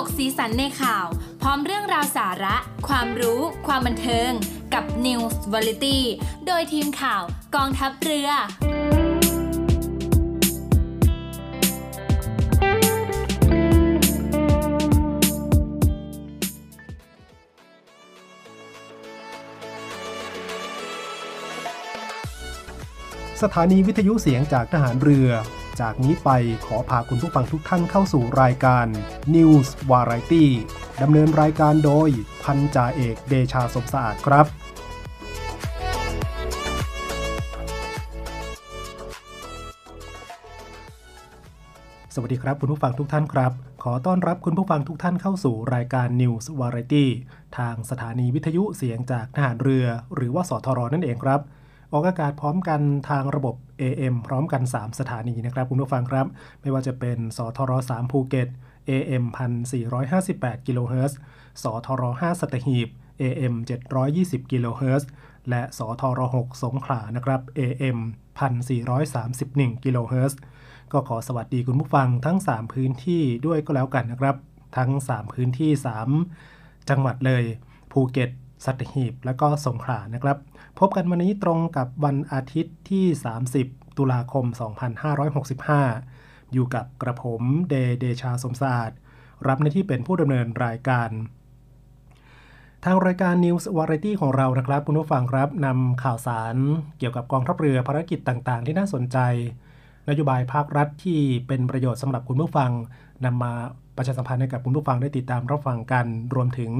ตกสีสันในข่าว พร้อมเรื่องราวสาระ ความรู้ ความบันเทิง กับ News Variety โดยทีมข่าวกองทัพเรือ สถานีวิทยุเสียงจากทหารเรือ จากนี้ไปขอพาคุณผู้ฟังทุกท่านเข้าสู่รายการ News Variety ดำเนินรายการโดยพันจ่าเอกเดชาสมสะอาดครับสวัสดีครับคุณผู้ฟังทุกท่านครับ ขอต้อนรับคุณผู้ฟังทุกท่านเข้าสู่รายการ News Variety ทางสถานีวิทยุเสียงจากทหารเรือ หรือว่าสทรนั่นเองครับ ออกอากาศพร้อมกันทางระบบ AM พร้อมกัน 3 สถานีนะครับคุณผู้ฟังครับ ไม่ว่าจะเป็นสทร3ภูเก็ต AM 1458กิโลเฮิรตซ์สทร5สัตหีบ AM 720กิโลเฮิรตซ์และสทร6สงขลานะครับ AM 1431กิโลเฮิรตซ์ก็ขอสวัสดีคุณผู้ฟังทั้ง 3 พื้นที่ด้วยก็แล้วกันนะครับ ทั้ง 3 พื้นที่ 3 จังหวัดเลย ภูเก็ต สัตหีบ และก็สงขลานะครับ พบกันวันนี้ตรงกับวันอาทิตย์ที่ 30 ตุลาคม 2565 อยู่กับกระผมเดเดชาสมศาสะอาดรับหน้าที่เป็นผู้ดำเนินรายการ ทางรายการ News Variety ของเรานะครับคุณผู้ฟังครับนำข่าวสารเกี่ยวกับกองทัพเรือภารกิจต่างๆ ที่น่าสนใจ นโยบายภาครัฐที่เป็นประโยชน์สำหรับคุณผู้ฟังนำมาประชาสัมพันธ์ให้กับคุณผู้ฟังได้ติดตามรับฟังกัน รวมถึง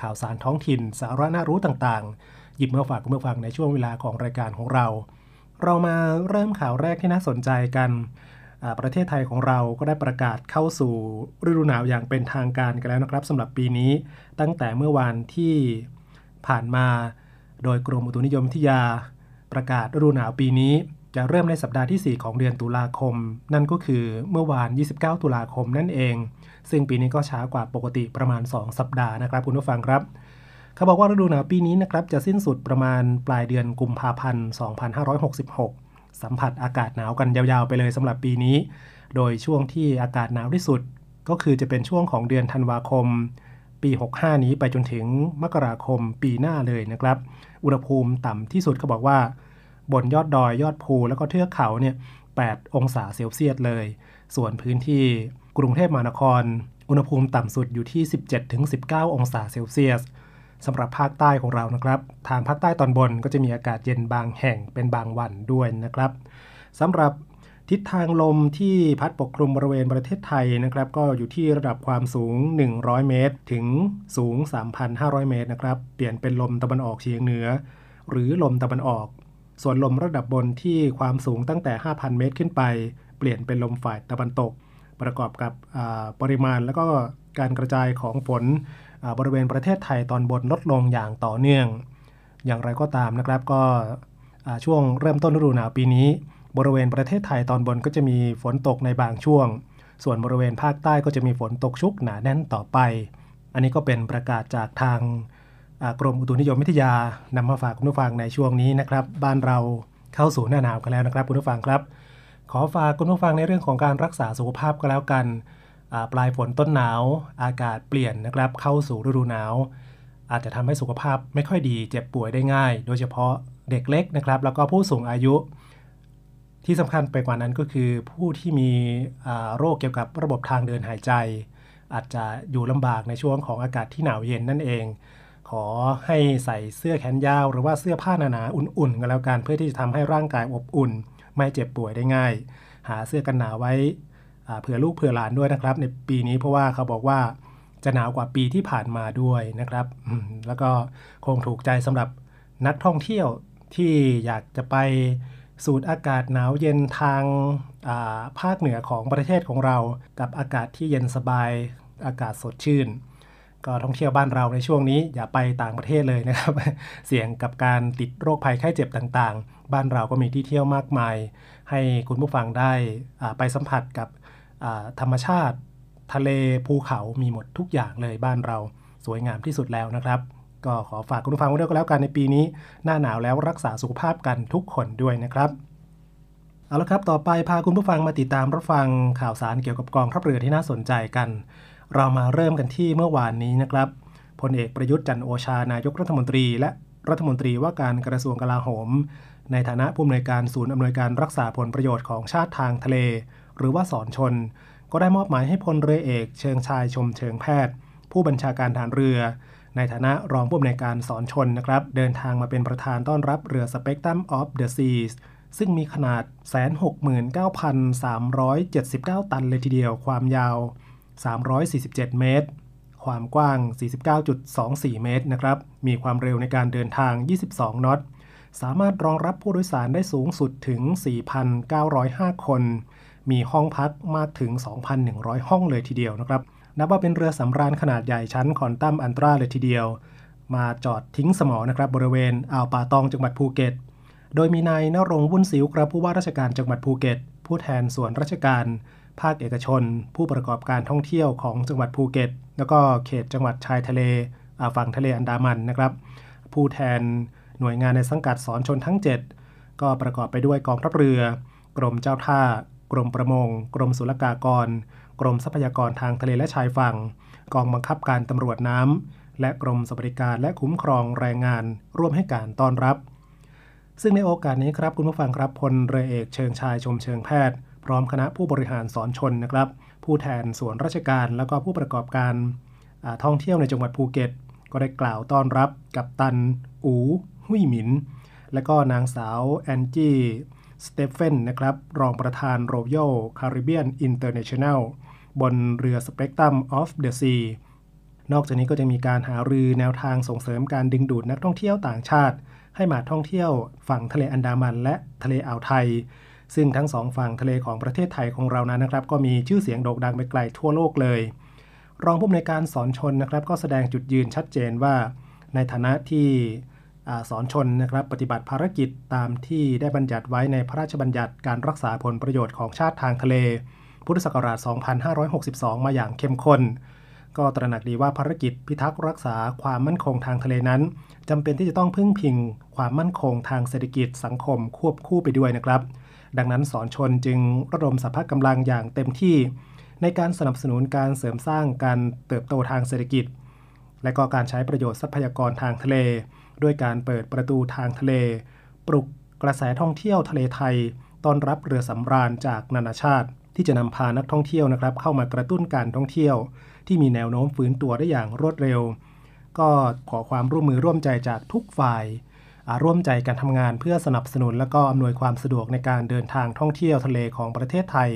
ข่าวสารท้องถิ่น สาระน่ารู้ต่างๆ หยิบมาฝากคุณผู้ฟังในช่วงเวลาของรายการของเรา เรามาเริ่มข่าวแรกที่น่าสนใจกัน ประเทศไทยของเราก็ได้ประกาศเข้าสู่ฤดูหนาวอย่างเป็นทางการกันแล้วนะครับสำหรับปีนี้ ตั้งแต่เมื่อวานที่ผ่านมา โดยกรมอุตุนิยมวิทยา ประกาศฤดูหนาวปีนี้จะเริ่มในสัปดาห์ที่ 4 ของเดือนตุลาคม นั่นก็คือเมื่อวาน 29 ตุลาคมนั่นเอง ซึ่งปีนี้ก็ช้ากว่าปกติประมาณ 2 สัปดาห์นะครับคุณผู้ฟังครับ เขาบอกว่าฤดูหนาวปีนี้นะครับจะสิ้นสุดประมาณปลายเดือนกุมภาพันธ์ 2566 สัมผัสอากาศหนาวกันยาวๆไปเลยสำหรับปีนี้ โดยช่วงที่อากาศหนาวที่สุด ก็คือจะเป็นช่วงของเดือนธันวาคม ปี 65 นี้ไปจนถึงมกราคมปีหน้าเลยนะครับ อุณหภูมิต่ำที่สุดเขาบอกว่า บนยอดดอยยอดภูแล้วก็เทือกเขาเนี่ย 8 องศาเซลเซียสเลย ส่วนพื้นที่กรุงเทพมหานคร อุณหภูมิต่ำสุดอยู่ที่ 17-19 องศาเซลเซียส สำหรับภาคใต้ของเรานะครับ ทางภาคใต้ตอนบนก็จะมีอากาศเย็นบางแห่งเป็นบางวันด้วยนะครับสำหรับทิศทางลมที่พัดปกคลุมบริเวณประเทศไทยนะครับ ก็อยู่ที่ระดับความสูง 100 เมตร ถึงสูง 3,500 เมตรนะครับเปลี่ยนเป็นลมตะวันออกเฉียงเหนือ หรือลมตะวันออก ส่วนลมระดับบนที่ความสูงตั้งแต่ 5,000 เมตรขึ้นไป เปลี่ยนเป็นลมฝ่ายตะวันตก ประกอบกับปริมาณแล้วก็การกระจายของฝน บริเวณประเทศไทยตอนบนลดลงอย่างต่อเนื่อง อย่างไรก็ตามนะครับก็ช่วงเริ่มต้นฤดูหนาวปีนี้ บริเวณประเทศไทยตอนบนก็จะมีฝนตกในบางช่วง ส่วนบริเวณภาคใต้ก็จะมีฝนตกชุกหนาแน่นต่อไป อันนี้ก็เป็นประกาศจากทางกรมอุตุนิยมวิทยานำมาฝากคุณผู้ฟังในช่วงนี้นะครับ บ้านเราเข้าสู่หน้าหนาวกันแล้วนะครับคุณผู้ฟังครับ ขอฝากคุณผู้ฟังในเรื่องของการรักษาสุขภาพก็แล้วกัน ปลายฝนต้นหนาว อากาศเปลี่ยนนะครับเข้าสู่ฤดูหนาว อาจจะทำให้สุขภาพไม่ค่อยดีเจ็บป่วยได้ง่าย โดยเฉพาะเด็กเล็กนะครับ แล้วก็ผู้สูงอายุ ที่สำคัญไปกว่านั้นก็คือผู้ที่มีโรคเกี่ยวกับระบบทางเดินหายใจ อาจจะอยู่ลำบากในช่วงของอากาศที่หนาวเย็นนั่นเอง ขอให้ใส่เสื้อแขนยาว หรือว่าเสื้อผ้าหนาๆอุ่นๆกันแล้วกันเพื่อที่จะทำให้ร่างกายอบอุ่น ไม่เจ็บป่วยได้ง่าย หาเสื้อกันหนาวไว้ เผื่อลูกเผื่อหลานด้วยนะครับ ในปีนี้เพราะว่าเขาบอกว่าจะหนาวกว่าปีที่ผ่านมาด้วยนะครับ แล้วก็คงถูกใจสำหรับนักท่องเที่ยวที่อยากจะไปสูดอากาศหนาวเย็นทางาภาคเหนือของประเทศของเรา กับอากาศที่เย็นสบายอากาศสดชื่น ก็ท่องเที่ยวบ้านเราในช่วงนี้ อย่าไปต่างประเทศเลยนะครับ เสี่ยงกับการติดโรคภัยไข้เจ็บต่างๆ บ้านเราก็มีที่เที่ยวมากมาย ให้คุณผู้ฟังได้ไปสัมผัสกับ ธรรมชาติ ทะเลภูเขามีหมดทุกอย่างเลยบ้านเราสวยงามที่สุดแล้วนะครับ ก็ขอฝากคุณผู้ฟังไว้ด้วยก็แล้วกันในปีนี้ หน้าหนาวแล้วรักษาสุขภาพกันทุกคนด้วยนะครับเอาละครับ ต่อไปพาคุณผู้ฟังมาติดตามรับฟังข่าวสารเกี่ยวกับกองทัพเรือที่น่าสนใจกัน เรามาเริ่มกันที่เมื่อวานนี้นะครับพลเอกประยุทธ์จันโอชานายกรัฐมนตรี และรัฐมนตรีว่าการกระทรวงกลาโหม ในฐานะผู้อำนวยการศูนย์อำนวยการรักษาผลประโยชน์ของชาติทางทะเล หรือว่าสอนชน ก็ได้มอบหมายให้พลเรือเอก เชิงชายชมเชิงแพทย์ ผู้บัญชาการฐานเรือ ในฐานะรองผู้อำนวยการสอนชนนะครับ เดินทางมาเป็นประธานต้อนรับเรือ Spectrum of the Seas ซึ่งมีขนาด 169,379 ตันเลยทีเดียว ความยาว 347 เมตร ความกว้าง 49.24 เมตรนะครับ มีความเร็วในการเดินทาง 22 นอต สามารถรองรับผู้โดยสารได้สูงสุดถึง 4,905 คน มีห้องพักมากถึง 2,100 ห้องเลยทีเดียวนะครับ นับว่าเป็นเรือสำราญขนาดใหญ่ชั้น Quantum Ultra เลยทีเดียว มาจอดทิ้งสมอนะครับบริเวณอ่าวป่าตองจังหวัดภูเก็ต โดยมีนายณรงค์ วุ่นซิ้วครับผู้ว่าราชการจังหวัดภูเก็ต ผู้แทนส่วนราชการ ภาคเอกชน ผู้ประกอบการท่องเที่ยวของจังหวัดภูเก็ต แล้วก็เขตจังหวัดชายทะเลฝั่งทะเลอันดามันนะครับ ผู้แทนหน่วยงานในสังกัดสอนชนทั้ง 7 ก็ประกอบไปด้วยกองทัพเรือ กรมเจ้าท่า กรมประมง กรมศุลกากร กรมทรัพยากรทางทะเลและชายฝั่ง กองบังคับการตำรวจน้ำ และกรมสวัสดิการและคุ้มครองแรงงาน ร่วมให้การต้อนรับ ซึ่งในโอกาสนี้ครับคุณผู้ฟังครับพลเรือเอกเชิงชายชมเชิงแพทย์ พร้อมคณะผู้บริหารสอนชนนะครับ ผู้แทนส่วนราชการแล้วก็ผู้ประกอบการท่องเที่ยวในจังหวัดภูเก็ต ก็ได้กล่าวต้อนรับกัปตัน อู หุยหมิน และก็นางสาวแอนจี้ สเตฟเฟนนะครับรองประธาน Royal Caribbean International บนเรือ Spectrum of the Sea นอกจากนี้ก็จะมีการหารือแนวทางส่งเสริมการดึงดูดนักท่องเที่ยวต่างชาติ ให้มาท่องเที่ยวฝั่งทะเลอันดามันและทะเลอ่าวไทย ซึ่งทั้งสองฝั่งทะเลของประเทศไทยของเรานั้นนะครับ ก็มีชื่อเสียงโด่งดังไปไกลทั่วโลกเลย รองผู้อำนวยการสอนชนนะครับ ก็แสดงจุดยืนชัดเจนว่า ในฐานะที่ สอนชนนะครับปฏิบัติภารกิจตามที่ได้บัญญัติไว้ในพระราชบัญญัติการรักษาผลประโยชน์ของชาติทางทะเล พุทธศักราช 2562 มาอย่างเข้มข้น ก็ตระหนักดีว่าภารกิจพิทักษ์รักษาความมั่นคงทางทะเลนั้นจำเป็นที่จะต้องพึ่งพิง ความมั่นคงทางเศรษฐกิจสังคมควบคู่ไปด้วยนะครับ ดังนั้นสอนชนจึงระดมสรรพกำลังอย่างเต็มที่ ในการสนับสนุนการเสริมสร้างการเติบโตทางเศรษฐกิจ และก็การใช้ประโยชน์ทรัพยากรทางทะเล ด้วยการเปิดประตูทางทะเล ปลุกกระแสท่องเที่ยวทะเลไทย ต้อนรับเรือสำราญจากนานาชาติ ที่จะนำพานักท่องเที่ยวนะครับ เข้ามากระตุ้นการท่องเที่ยว ที่มีแนวโน้มฟื้นตัวได้อย่างรวดเร็ว ก็ขอความร่วมมือร่วมใจจากทุกฝ่ายร่วมใจกันทำงานเพื่อสนับสนุน และก็อำนวยความสะดวกในการเดินทางท่องเที่ยวทะเลของประเทศไทย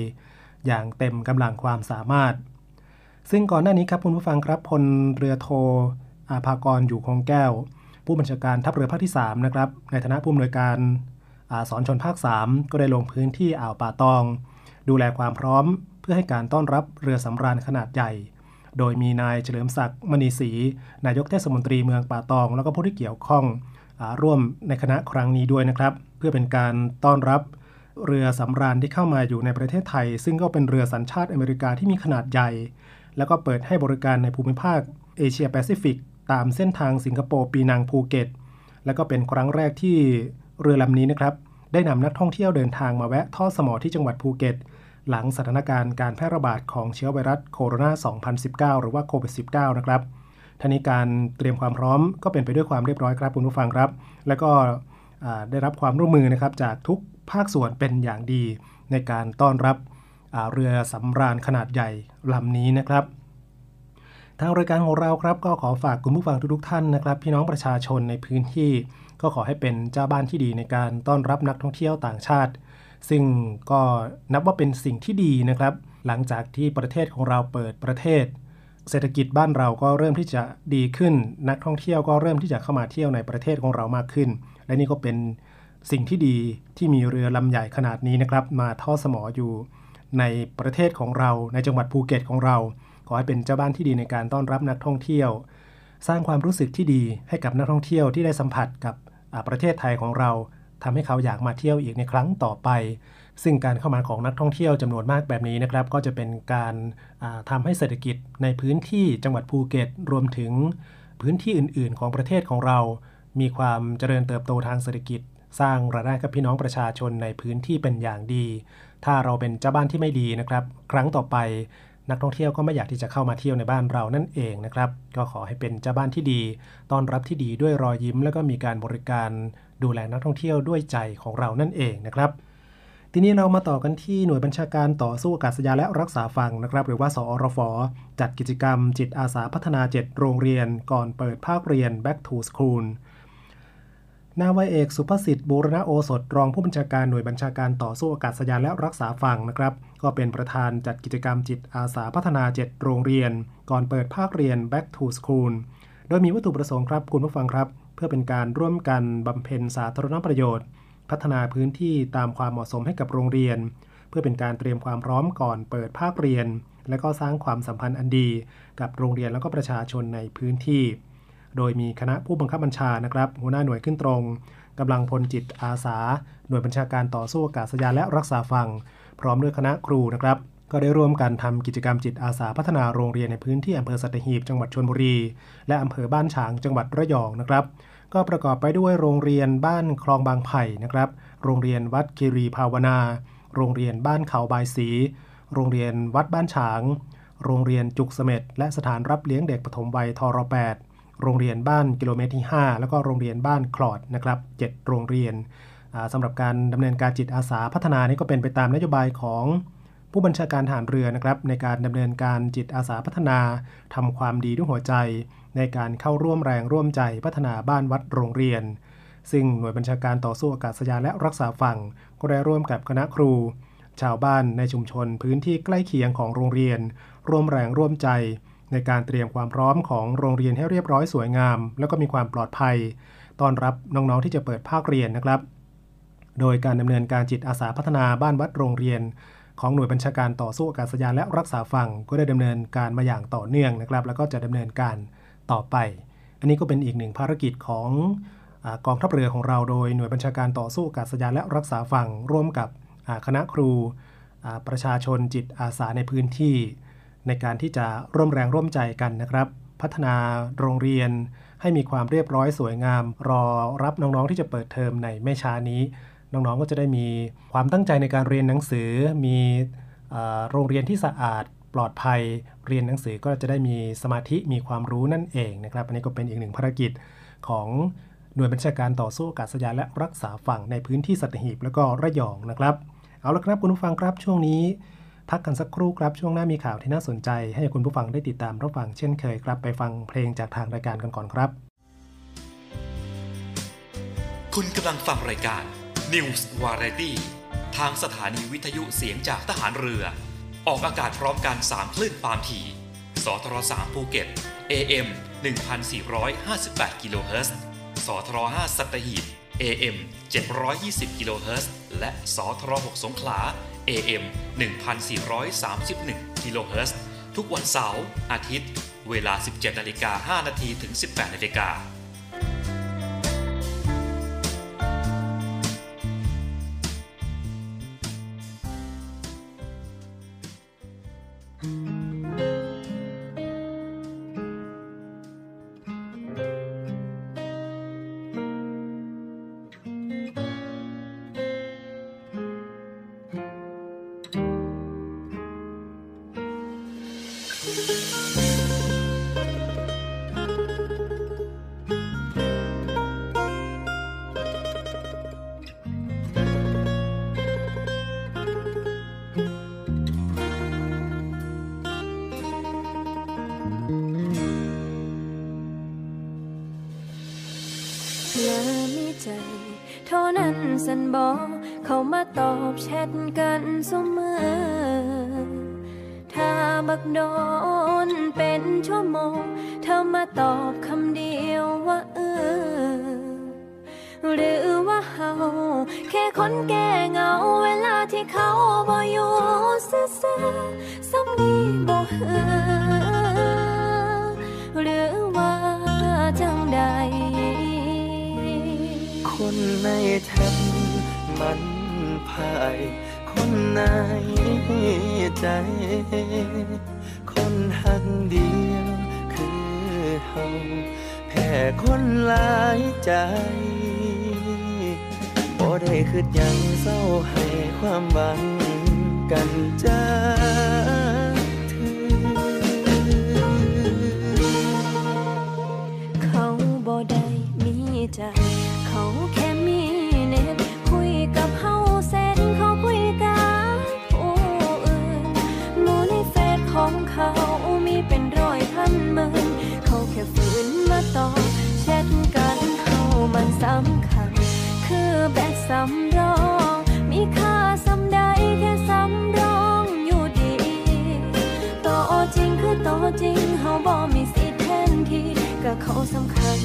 อย่างเต็มกำลังความสามารถ ซึ่งก่อนหน้านี้ครับคุณผู้ฟังครับพลเรือโทอาภากรอยู่คงแก้ว ผู้บัญชาการทัพเรือภาคที่3นะครับในฐานะผู้อำนวยการอาสอนชนภาค 3 ก็ได้ลงพื้นที่อ่าวป่าตอง ดูแลความพร้อมเพื่อให้การต้อนรับเรือสำราญขนาดใหญ่ โดยมีนายเฉลิมศักดิ์มณีศรีนายกเทศมนตรีเมืองป่าตอง แล้วก็ผู้ที่เกี่ยวข้องร่วมในคณะครั้งนี้ด้วยนะครับ เพื่อเป็นการต้อนรับเรือสำราญที่เข้ามาอยู่ในประเทศไทย ซึ่งก็เป็นเรือสัญชาติอเมริกาที่มีขนาดใหญ่ แล้วก็เปิดให้บริการในภูมิภาคเอเชียแปซิฟิก ตามเส้นทางสิงคโปร์ปีนังภูเก็ต และก็เป็นครั้งแรกที่เรือลำนี้นะครับ ได้นำนักท่องเที่ยวเดินทางมาแวะท่อสมอที่จังหวัดภูเก็ต หลังสถานการณ์การแพร่ระบาดของเชื้อไวรัสโคโรนา 2019 หรือว่าโควิด -19 นะครับท่านี้การเตรียมความพร้อมก็เป็นไปด้วยความเรียบร้อยครับคุณผู้ฟังครับ แล้วก็ได้รับความร่วมมือนะครับจากทุกภาคส่วนเป็นอย่างดีในการต้อนรับเรือสำราญขนาดใหญ่ลำนี้นะครับ ทางรายการของเราครับก็ขอฝากคุณผู้ฟังทุกๆท่านนะครับ พี่น้องประชาชนในพื้นที่ ก็ขอให้เป็นเจ้าบ้านที่ดีในการต้อนรับนักท่องเที่ยวต่างชาติ ซึ่งก็นับว่าเป็นสิ่งที่ดีนะครับ หลังจากที่ประเทศของเราเปิดประเทศ เศรษฐกิจบ้านเราก็เริ่มที่จะดีขึ้น นักท่องเที่ยวก็เริ่มที่จะเข้ามาเที่ยวในประเทศของเรามากขึ้น และนี่ก็เป็นสิ่งที่ดีที่มีเรือลำใหญ่ขนาดนี้นะครับ มาท่อสมออยู่ในประเทศของเราในจังหวัดภูเก็ตของเรา ขอให้เป็นเจ้าบ้านที่ดีในการต้อนรับนักท่องเที่ยว สร้างความรู้สึกที่ดีให้กับนักท่องเที่ยวที่ได้สัมผัสกับประเทศไทยของเราทำให้เขาอยากมาเที่ยวอีกในครั้งต่อไป ซึ่งการเข้ามาของนักท่องเที่ยวจำนวนมากแบบนี้นะครับ ก็จะเป็นการทำให้เศรษฐกิจในพื้นที่จังหวัดภูเก็ต รวมถึงพื้นที่อื่น ๆ ของประเทศของเรา มีความเจริญเติบโตทางเศรษฐกิจ สร้างรายได้กับพี่น้องประชาชนในพื้นที่เป็นอย่างดี ถ้าเราเป็นเจ้าบ้านที่ไม่ดีนะครับ ครั้งต่อไป นักท่องเที่ยวก็ไม่อยากที่จะเข้ามาเที่ยวในบ้านเรานั่นเองนะครับ ก็ขอให้เป็นเจ้าบ้านที่ดี ต้อนรับที่ดีด้วยรอยยิ้ม แล้วก็มีการบริการดูแลนักท่องเที่ยวด้วยใจของเรานั่นเองนะครับทีนี้เรามาต่อกันที่หน่วยบัญชาการต่อสู้อากาศยานและรักษาฝั่งนะครับ หรือว่าสอรฟ จัดกิจกรรมจิตอาสาพัฒนา 7 โรงเรียน ก่อนเปิดภาคเรียน Back to School นาวาเอกสุภสิทธิ์บูรณโอสถรองผู้บัญชาการหน่วยบัญชาการต่อสู้อากาศยานและรักษาฝั่งนะครับ ก็เป็นประธานจัดกิจกรรมจิตอาสาพัฒนา 7 โรงเรียน ก่อนเปิดภาคเรียน Back to School โดยมีวัตถุประสงค์ครับคุณผู้ฟังครับ เพื่อเป็นการร่วมกันบำเพ็ญสาธารณประโยชน์ พัฒนาพื้นที่ตามความเหมาะสมให้กับโรงเรียน เพื่อเป็นการเตรียมความพร้อมก่อนเปิดภาคเรียน และก็สร้างความสัมพันธ์อันดี กับโรงเรียนแล้วก็ประชาชนในพื้นที่ โดยมีคณะผู้บังคับบัญชานะครับ หัวหน้าหน่วยขึ้นตรงกำลังพลจิตอาสา หน่วยบัญชาการต่อสู้อากาศยานและรักษาฝั่งพร้อมด้วยคณะครูนะครับ ก็ได้ร่วมกันทำกิจกรรมจิตอาสาพัฒนาโรงเรียนในพื้นที่อำเภอสัตหีบจังหวัดชลบุรี และอำเภอบ้านฉางจังหวัดระยองนะครับ ก็ประกอบไปด้วยโรงเรียนบ้านคลองบางไผ่นะครับ โรงเรียนวัดคีรีภาวนา โรงเรียนบ้านเขาบายสี โรงเรียนวัดบ้านฉาง โรงเรียนจุกเสม็ดและสถานรับเลี้ยงเด็กปฐมวัยทร8 โรงเรียนบ้านกิโลเมตรที่ 5 แล้วก็โรงเรียนบ้านคลอดนะครับ7โรงเรียนสำหรับการดำเนินการจิตอาสาพัฒนานี้ก็เป็นไปตามนโยบายของผู้บัญชาการฐานเรือนะครับในการดำเนินการจิตอาสาพัฒนาทำความดีด้วยหัวใจ ในการเข้าร่วมแรงร่วมใจพัฒนาบ้านวัดโรงเรียน ซึ่งหน่วยบัญชาการต่อสู้อากาศยานและรักษาฝั่งก็ได้ร่วมกับคณะครู ชาวบ้านในชุมชนพื้นที่ใกล้เคียงของโรงเรียน ร่วมแรงร่วมใจ ในการเตรียมความพร้อมของโรงเรียนให้เรียบร้อยสวยงาม แล้วก็มีความปลอดภัยต้อนรับน้องๆที่จะเปิดภาคเรียนนะครับ โดยการดำเนินการจิตอาสาพัฒนาบ้านวัดโรงเรียน ของหน่วยบัญชาการต่อสู้อากาศยานและรักษาฝั่งก็ได้ดำเนินการมาอย่างต่อเนื่องนะครับ แล้วก็จะดำเนินการต่อไป อันนี้ก็เป็นอีกหนึ่งภารกิจของอกองทัพเรือของเราโดยหน่วยบัญชาการต่อสู้อากาศยานและรักษาฝั่งร่วมกับคณะครูประชาชนจิตอาสาในพื้นที่ ในการที่จะร่วมแรงร่วมใจกันนะครับ พัฒนาโรงเรียน ให้มีความเรียบร้อยสวยงาม รอรับน้องๆที่จะเปิดเทอมในไม่ช้านี้ น้องๆก็จะได้มีความตั้งใจในการเรียนหนังสือ มีโรงเรียนที่สะอาดปลอดภัย เรียนหนังสือก็จะได้มีสมาธิมีความรู้นั่นเองนะครับ อันนี้ก็เป็นอีกหนึ่งภารกิจของหน่วยบัญชาการต่อสู้อากาศยานและรักษาฝั่งในพื้นที่สัตหีบแล้วก็ระยองนะครับ เอาละครับคุณผู้ฟังครับช่วงนี้ พักกันสักครู่ครับ ช่วงหน้ามีข่าวที่น่าสนใจ ให้คุณผู้ฟังได้ติดตามรับฟังเช่นเคยครับ ไปฟังเพลงจากทางรายการกันก่อนครับ คุณกำลังฟังรายการ News Variety ทางสถานีวิทยุเสียงจากทหารเรือ ออกอากาศพร้อมกัน 3 คลื่นความถี่สทร3ภูเก็ต AM 1458กิโลเฮิรตซ์สทร5สัตหีบ AM 720กิโลเฮิรตซ์และสทร6สงขลา AM 1431กิโลเฮิรตซ์ทุกวันเสาร์อาทิตย์ เวลา 17นาฬิกา5นาทีถึง 18นาฬิกา สันบอกเขามาตอบแชทกันเสมอ ถ้าบักโดนเป็นชั่วโมง เธอมาตอบคำเดียวว่าเออ หรือว่าเฮาแค่คนแก่เงาเวลาที่เขาบ่อยู่ซื่อๆสำนีบ่เฮอหรือว่าจังใดคนใน แทบมันภายคนในใจ คนหักเดียวคือเฮาแพ้คนหลายใจบ่ได้คืดยังเศร้าให้ความหวังกันจ้า ตอบแชทกันเฮามันสำคัญ คือแบกสำรอง มีค่าสำใดแค่สำรองอยู่ดีต่อจริงคือต่อจริงเฮาบ่มีสิทธิ์แทนที่ก็เขาสำคัญ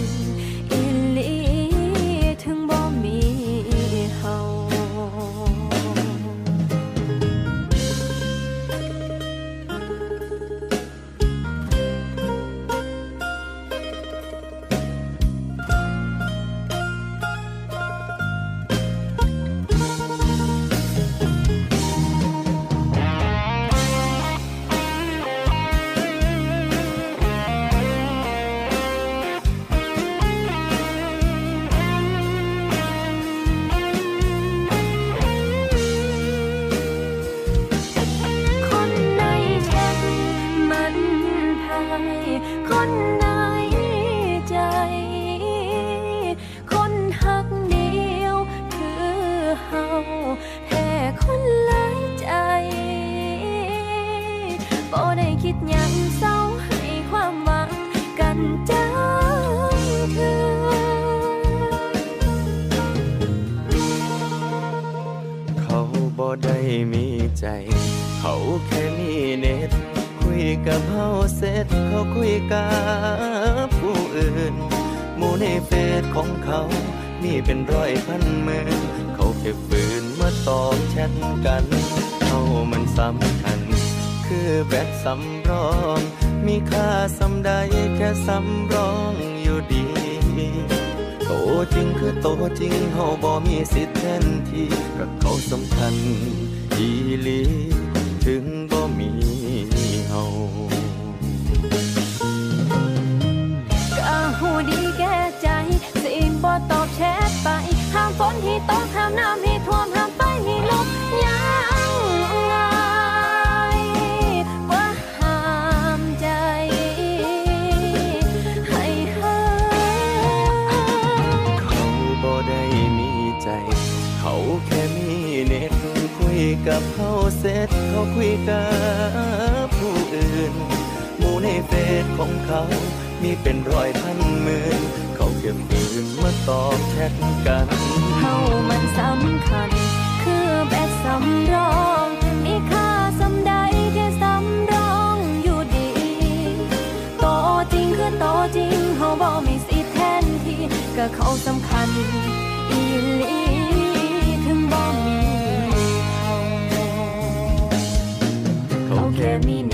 เฮาเสร็จเขาคุยกับผู้อื่น หมู่ในเฟซของเขา มีเป็นร้อยพันหมื่นเขาเก็บปืนมาตอบแชทกันเฮามันสำคัญ คือแบตสำรอง มีค่าสำใดแค่สำรองอยู่ดีโตจริงคือโตจริงเฮาบ่มีสิทธิ์แทนที่ก็เขาสำคัญอีหลี เ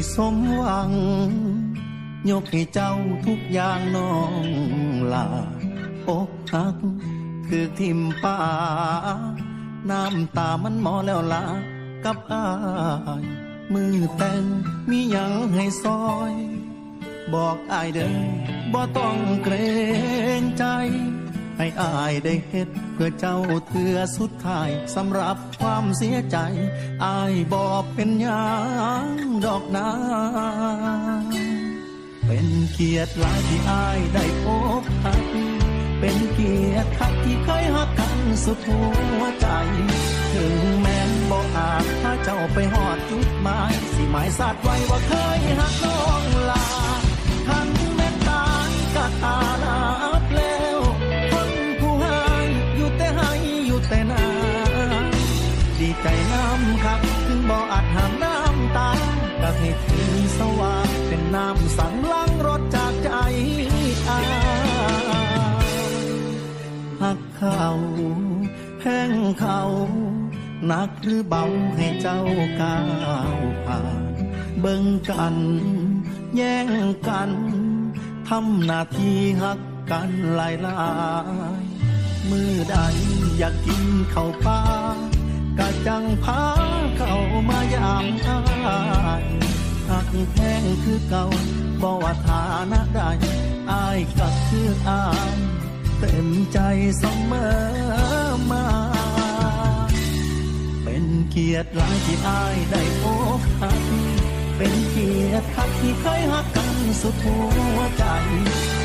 ที่สมหวัง ยกให้เจ้าทุกอย่างน้องลาอกหัก คือทิมป่า น้ำตามันหมอแล้วลากับอาย มือแต่งมีหยังให้ซอย บอกอายเด้อบ่ต้องเกรงใจ ให้อายได้เฮ็ด พื่อเจ้าเถื่อสุดท้ายสำหรับความเสียใจ อายบอกเป็นยังดอกนาเป็นเกียรติหลายที่อายได้พบหักเป็นเกียรติทักที่เคยหักกันสุดหัวใจ ถึงแม้นบอกอาจถ้าเจ้าไปหอดจุดหมาย สิหมายสัตว์ไว้ว่าเคยหักน้องลา หนักหรือเบาให้เจ้าก้าวผ่าน เบิ่งกัน แย่งกันทำหน้าที่หักกันหลายลายมือใดอยากกินข้าวปลากะจังพาเข้ามายามอายหักแพงคือเก่าบ่ว่าฐานะใดอายก็คืออายเต็มใจเสมอมา กียรติหลายที่อายได้พบหักเป็นเกียรติคักที่เคยหักกันสุดหัวใจ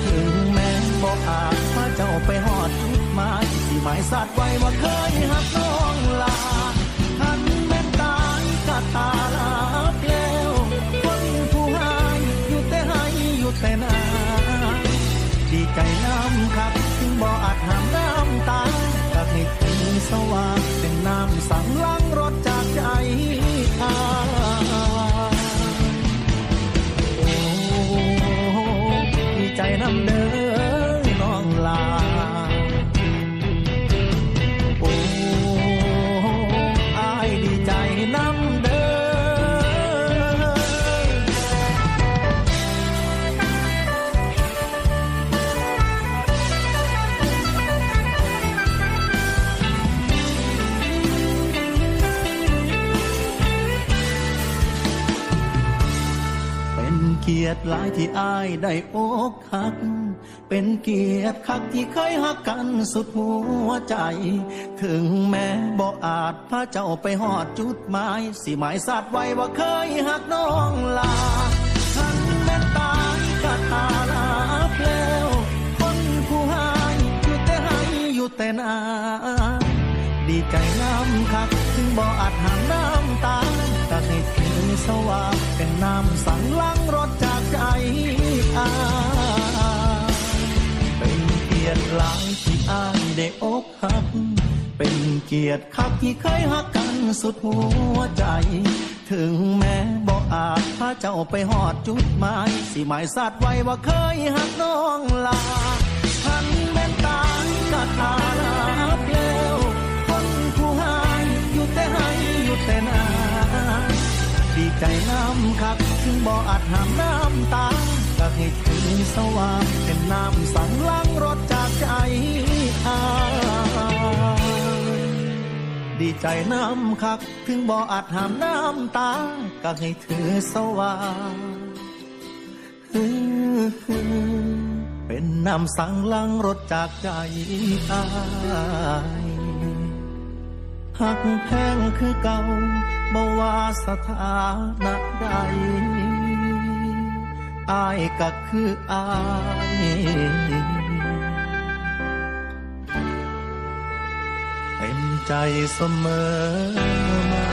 ถึงแม้บอกอาจพาเจ้าไปหอดุดหมายที่หมายสัตว์ไว้ว่าเคยหักน้องลาทันแม้นตายก็ตาลาบแล้วคนผู้ให้อยู่แต่ให้อยู่แต่นาดีใจน้ำครับถึงบ่อาจหามน้ำตาก็ให้ถึงสว่างเป็นน้ำสั่งล้าง ดี ติหลายที่อายได้อกหัก เป็นเกียรติคักที่เคยหักกันสุดหัวใจ ถึงแม้บ่อาจพาเจ้าไปหอดจุดหมายสิหมายสัตว์ไว้ว่าเคยหักน้องลาทันแม้นตายก็ตาลาเพลวคนผู้ให้อยู่แต่ให้อยู่แต่นาดีใจน้ำคักถึงบ่อาจห้ามน้ำตาก็ให้ถึงสว่างเป็นน้ำสั่งล้างรถจ ใจอาเป็นเกียรติหลายที่อายได้อกหัก เป็นเกียรติคักที่เคยหักกันสุดหัวใจ ถึงแม้บ่อาจพาเจ้าไปหอดจุดหมาย สิหมายสัตว์ไว้ว่าเคยหักน้องลาทันแม้นตาก็ตาลาเปลวคนผู้ให้อยู่แต่ให้อยู่แต่นาดีใจน้ำคัก ถึงบ่อาจห้ามน้ำตาก็ให้ถึงสว่างเป็นน้ำสั่งล้างรถจากใจอาดีใจน้ำคัก ถึงบ่อาจห้ามน้ำตาก็ให้ถือสว่างเป็นน้ำสั่งล้างรถจากใจอาย หักแพงคือเก่าบ่ว่าสถานะใดอายก็คืออายเต็มใจเสมอมา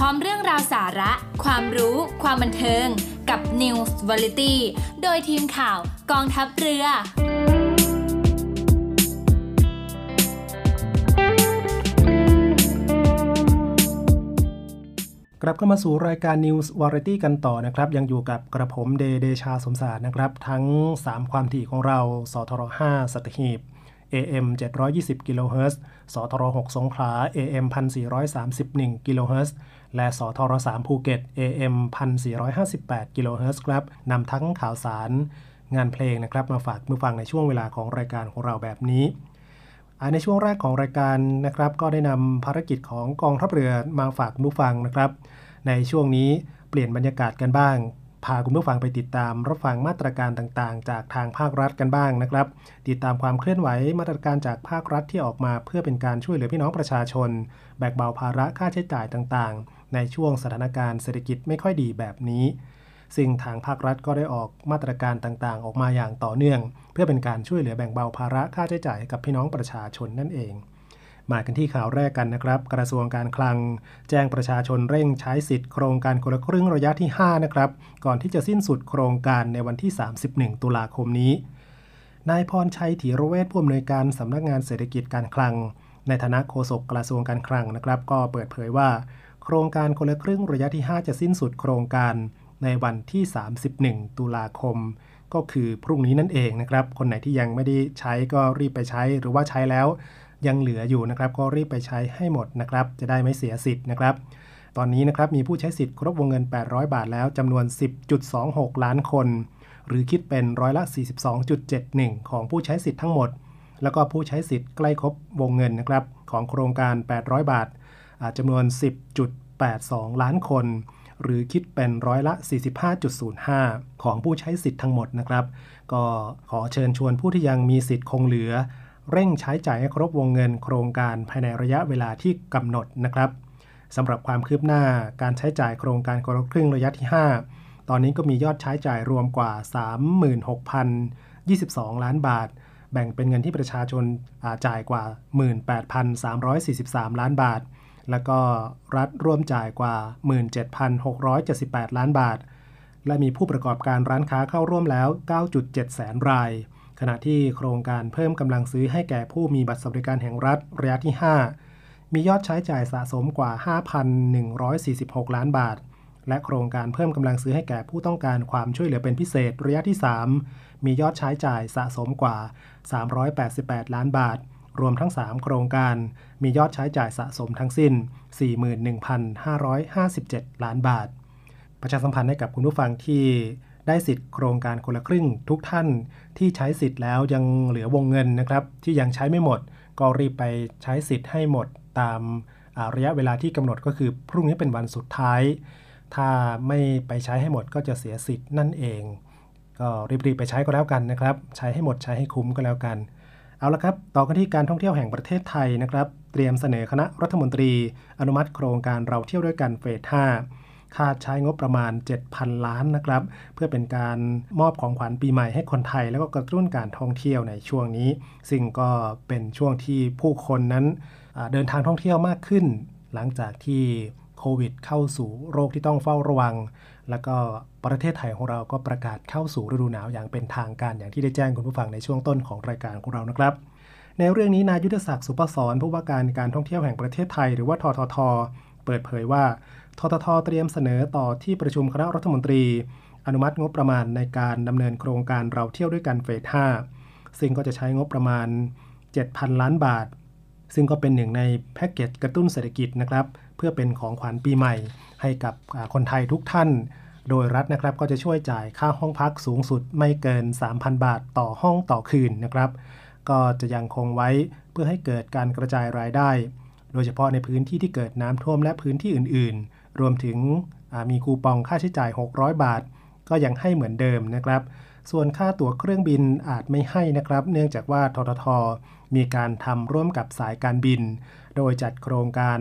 พร้อมเรื่องราวสาระ ความรู้ ความบันเทิง กับ News Variety โดยทีมข่าวกองทัพเรือ กลับเข้ามาสู่รายการ News Variety กันต่อนะครับ ยังอยู่กับกระผมเดเดชาสมศาสตร์นะครับ ทั้ง 3 ความถี่ของเราสทร5สัตหีบ AM 720กิโลเฮิรตซ์สทร6สงขลา AM 1431กิโลเฮิรตซ์ และสทร3ภูเก็ต AM 1458กิโลเฮิรตซ์ครับนำทั้งข่าวสารงานเพลงนะครับมาฝากผู้ฟังในช่วงเวลาของรายการของเราแบบนี้ในช่วงแรกของรายการนะครับ ก็ได้นำภารกิจของกองทัพเรือมาฝากคุณผู้ฟังนะครับ ในช่วงนี้เปลี่ยนบรรยากาศกันบ้าง พาคุณผู้ฟังไปติดตามรับฟังมาตรการต่างๆ จากทางภาครัฐกันบ้างนะครับ ติดตามความเคลื่อนไหวมาตรการจากภาครัฐที่ออกมาเพื่อเป็นการช่วยเหลือพี่น้องประชาชน แบกเบาภาระค่าใช้จ่ายต่างๆ ในช่วงสถานการณ์เศรษฐกิจไม่ค่อยดีแบบนี้ ซึ่งทางภาครัฐก็ได้ออกมาตรการต่างๆ ออกมาอย่างต่อเนื่อง เพื่อเป็นการช่วยเหลือแบ่งเบาภาระค่าใช้จ่ายกับพี่น้องประชาชนนั่นเองมากันที่ข่าวแรกกันนะครับ กระทรวงการคลัง แจ้งประชาชนเร่งใช้สิทธิ์โครงการคนละครึ่งระยะที่ 5 นะครับ ก่อนที่จะสิ้นสุดโครงการในวันที่ 31 ตุลาคมนี้ นายพรชัยถีรเวชผู้อำนวยการสำนักงานเศรษฐกิจการคลัง ในฐานะโฆษกกระทรวงการคลังนะครับ ก็เปิดเผยว่า โครงการคนละครึ่งระยะที่ 5 จะสิ้นสุดโครงการในวันที่ 31 ตุลาคม ก็คือพรุ่งนี้นั่นเองนะครับ คนไหนที่ยังไม่ได้ใช้ก็รีบไปใช้ หรือว่าใช้แล้วยังเหลืออยู่นะครับ ก็รีบไปใช้ให้หมดนะครับ จะได้ไม่เสียสิทธิ์นะครับ ตอนนี้นะครับมีผู้ใช้สิทธิ์ครบวงเงิน 800 บาทแล้วจำนวน 10.26 ล้านคน หรือคิดเป็นร้อยละ 42.71 ของผู้ใช้สิทธิ์ทั้งหมด แล้วก็ผู้ใช้สิทธิ์ใกล้ครบวงเงินนะครับของโครงการ 800 บาท จำนวน 10.82 ล้านคน หรือคิดเป็นร้อยละ 45.05 ของผู้ใช้สิทธิ์ทั้งหมดนะครับ ก็ขอเชิญชวนผู้ที่ยังมีสิทธิ์คงเหลือ เร่งใช้จ่ายให้ครบวงเงินโครงการภายในระยะเวลาที่กำหนดนะครับสำหรับความคืบหน้าการใช้จ่ายโครงการคนละครึ่งระยะที่ 5 ตอนนี้ก็มียอดใช้จ่ายรวมกว่า 36,022 ล้านบาท แบ่งเป็นเงินที่ประชาชนจ่ายกว่า 18,343 ล้านบาท แล้วก็รัฐร่วมจ่ายกว่า 17,678 ล้านบาท และมีผู้ประกอบการร้านค้าเข้าร่วมแล้ว 9.7 แสนราย ขณะที่โครงการเพิ่มกำลังซื้อให้แก่ผู้มีบัตรสวัสดิการแห่งรัฐระยะที่ 5 มียอดใช้จ่ายสะสมกว่า 5,146 ล้านบาท และโครงการเพิ่มกำลังซื้อให้แก่ผู้ต้องการความช่วยเหลือเป็นพิเศษระยะที่ 3 มียอดใช้จ่ายสะสมกว่า 388 ล้านบาท รวมทั้ง 3 โครงการ มียอดใช้จ่ายสะสมทั้งสิ้น 41,557 ล้านบาท ประชาสัมพันธ์ให้กับคุณผู้ฟังที่ได้สิทธิ์โครงการคนละครึ่งทุกท่านที่ใช้สิทธิ์แล้วยังเหลือวงเงินนะครับ ที่ยังใช้ไม่หมด ก็รีบไปใช้สิทธิ์ให้หมดตามระยะเวลาที่กำหนดก็คือพรุ่งนี้เป็นวันสุดท้าย ถ้าไม่ไปใช้ให้หมดก็จะเสียสิทธิ์นั่นเอง ก็รีบๆไปใช้ก็แล้วกันนะครับ ใช้ให้หมดใช้ให้คุ้มก็แล้วกัน เอาละครับ ต่อกันที่การท่องเที่ยวแห่งประเทศไทยนะครับ เตรียมเสนอคณะรัฐมนตรี อนุมัติโครงการเราเที่ยวด้วยกันเฟส 5 คาดใช้งบประมาณ 7,000 ล้านนะครับ เพื่อเป็นการมอบของขวัญปีใหม่ให้คนไทย แล้วก็กระตุ้นการท่องเที่ยวในช่วงนี้ ซึ่งก็เป็นช่วงที่ผู้คนนั้นเดินทางท่องเที่ยวมากขึ้น หลังจากที่โควิด เข้าสู่โรคที่ต้องเฝ้าระวัง แล้วก็ประเทศไทยของเราก็ประกาศเข้าสู่ฤดูหนาวอย่างเป็นทางการอย่างที่ได้แจ้งคุณผู้ฟังในช่วงต้นของรายการของเรานะครับ ในเรื่องนี้นายุทธศักดิ์สุปสรผู้ว่าการการท่องเที่ยวแห่งประเทศไทย หรือว่าททท เปิดเผยว่าทททเตรียมเสนอต่อที่ประชุมคณะรัฐมนตรี อนุมัติงบประมาณในการดำเนินโครงการเราเที่ยวด้วยกันเฟส5ซึ่งก็จะใช้งบประมาณ 7,000 ล้านบาท ซึ่งก็เป็นหนึ่งในแพ็กเกจกระตุ้นเศรษฐกิจนะครับ เพื่อเป็นของขวัญปีใหม่ ให้กับคนไทยทุกท่าน โดยรัฐนะครับก็จะช่วยจ่ายค่าห้องพักสูงสุดไม่เกิน 3,000 บาทต่อห้องต่อคืนนะครับ ก็จะยังคงไว้เพื่อให้เกิดการกระจายรายได้ โดยเฉพาะในพื้นที่ที่เกิดน้ำท่วมและพื้นที่อื่น ๆ รวมถึงมีคูปองค่าใช้จ่าย 600 บาท ก็ยังให้เหมือนเดิมนะครับ ส่วนค่าตั๋วเครื่องบินอาจไม่ให้นะครับ เนื่องจากว่าทททมีการทำร่วมกับสายการบิน โดยจัดโครงการ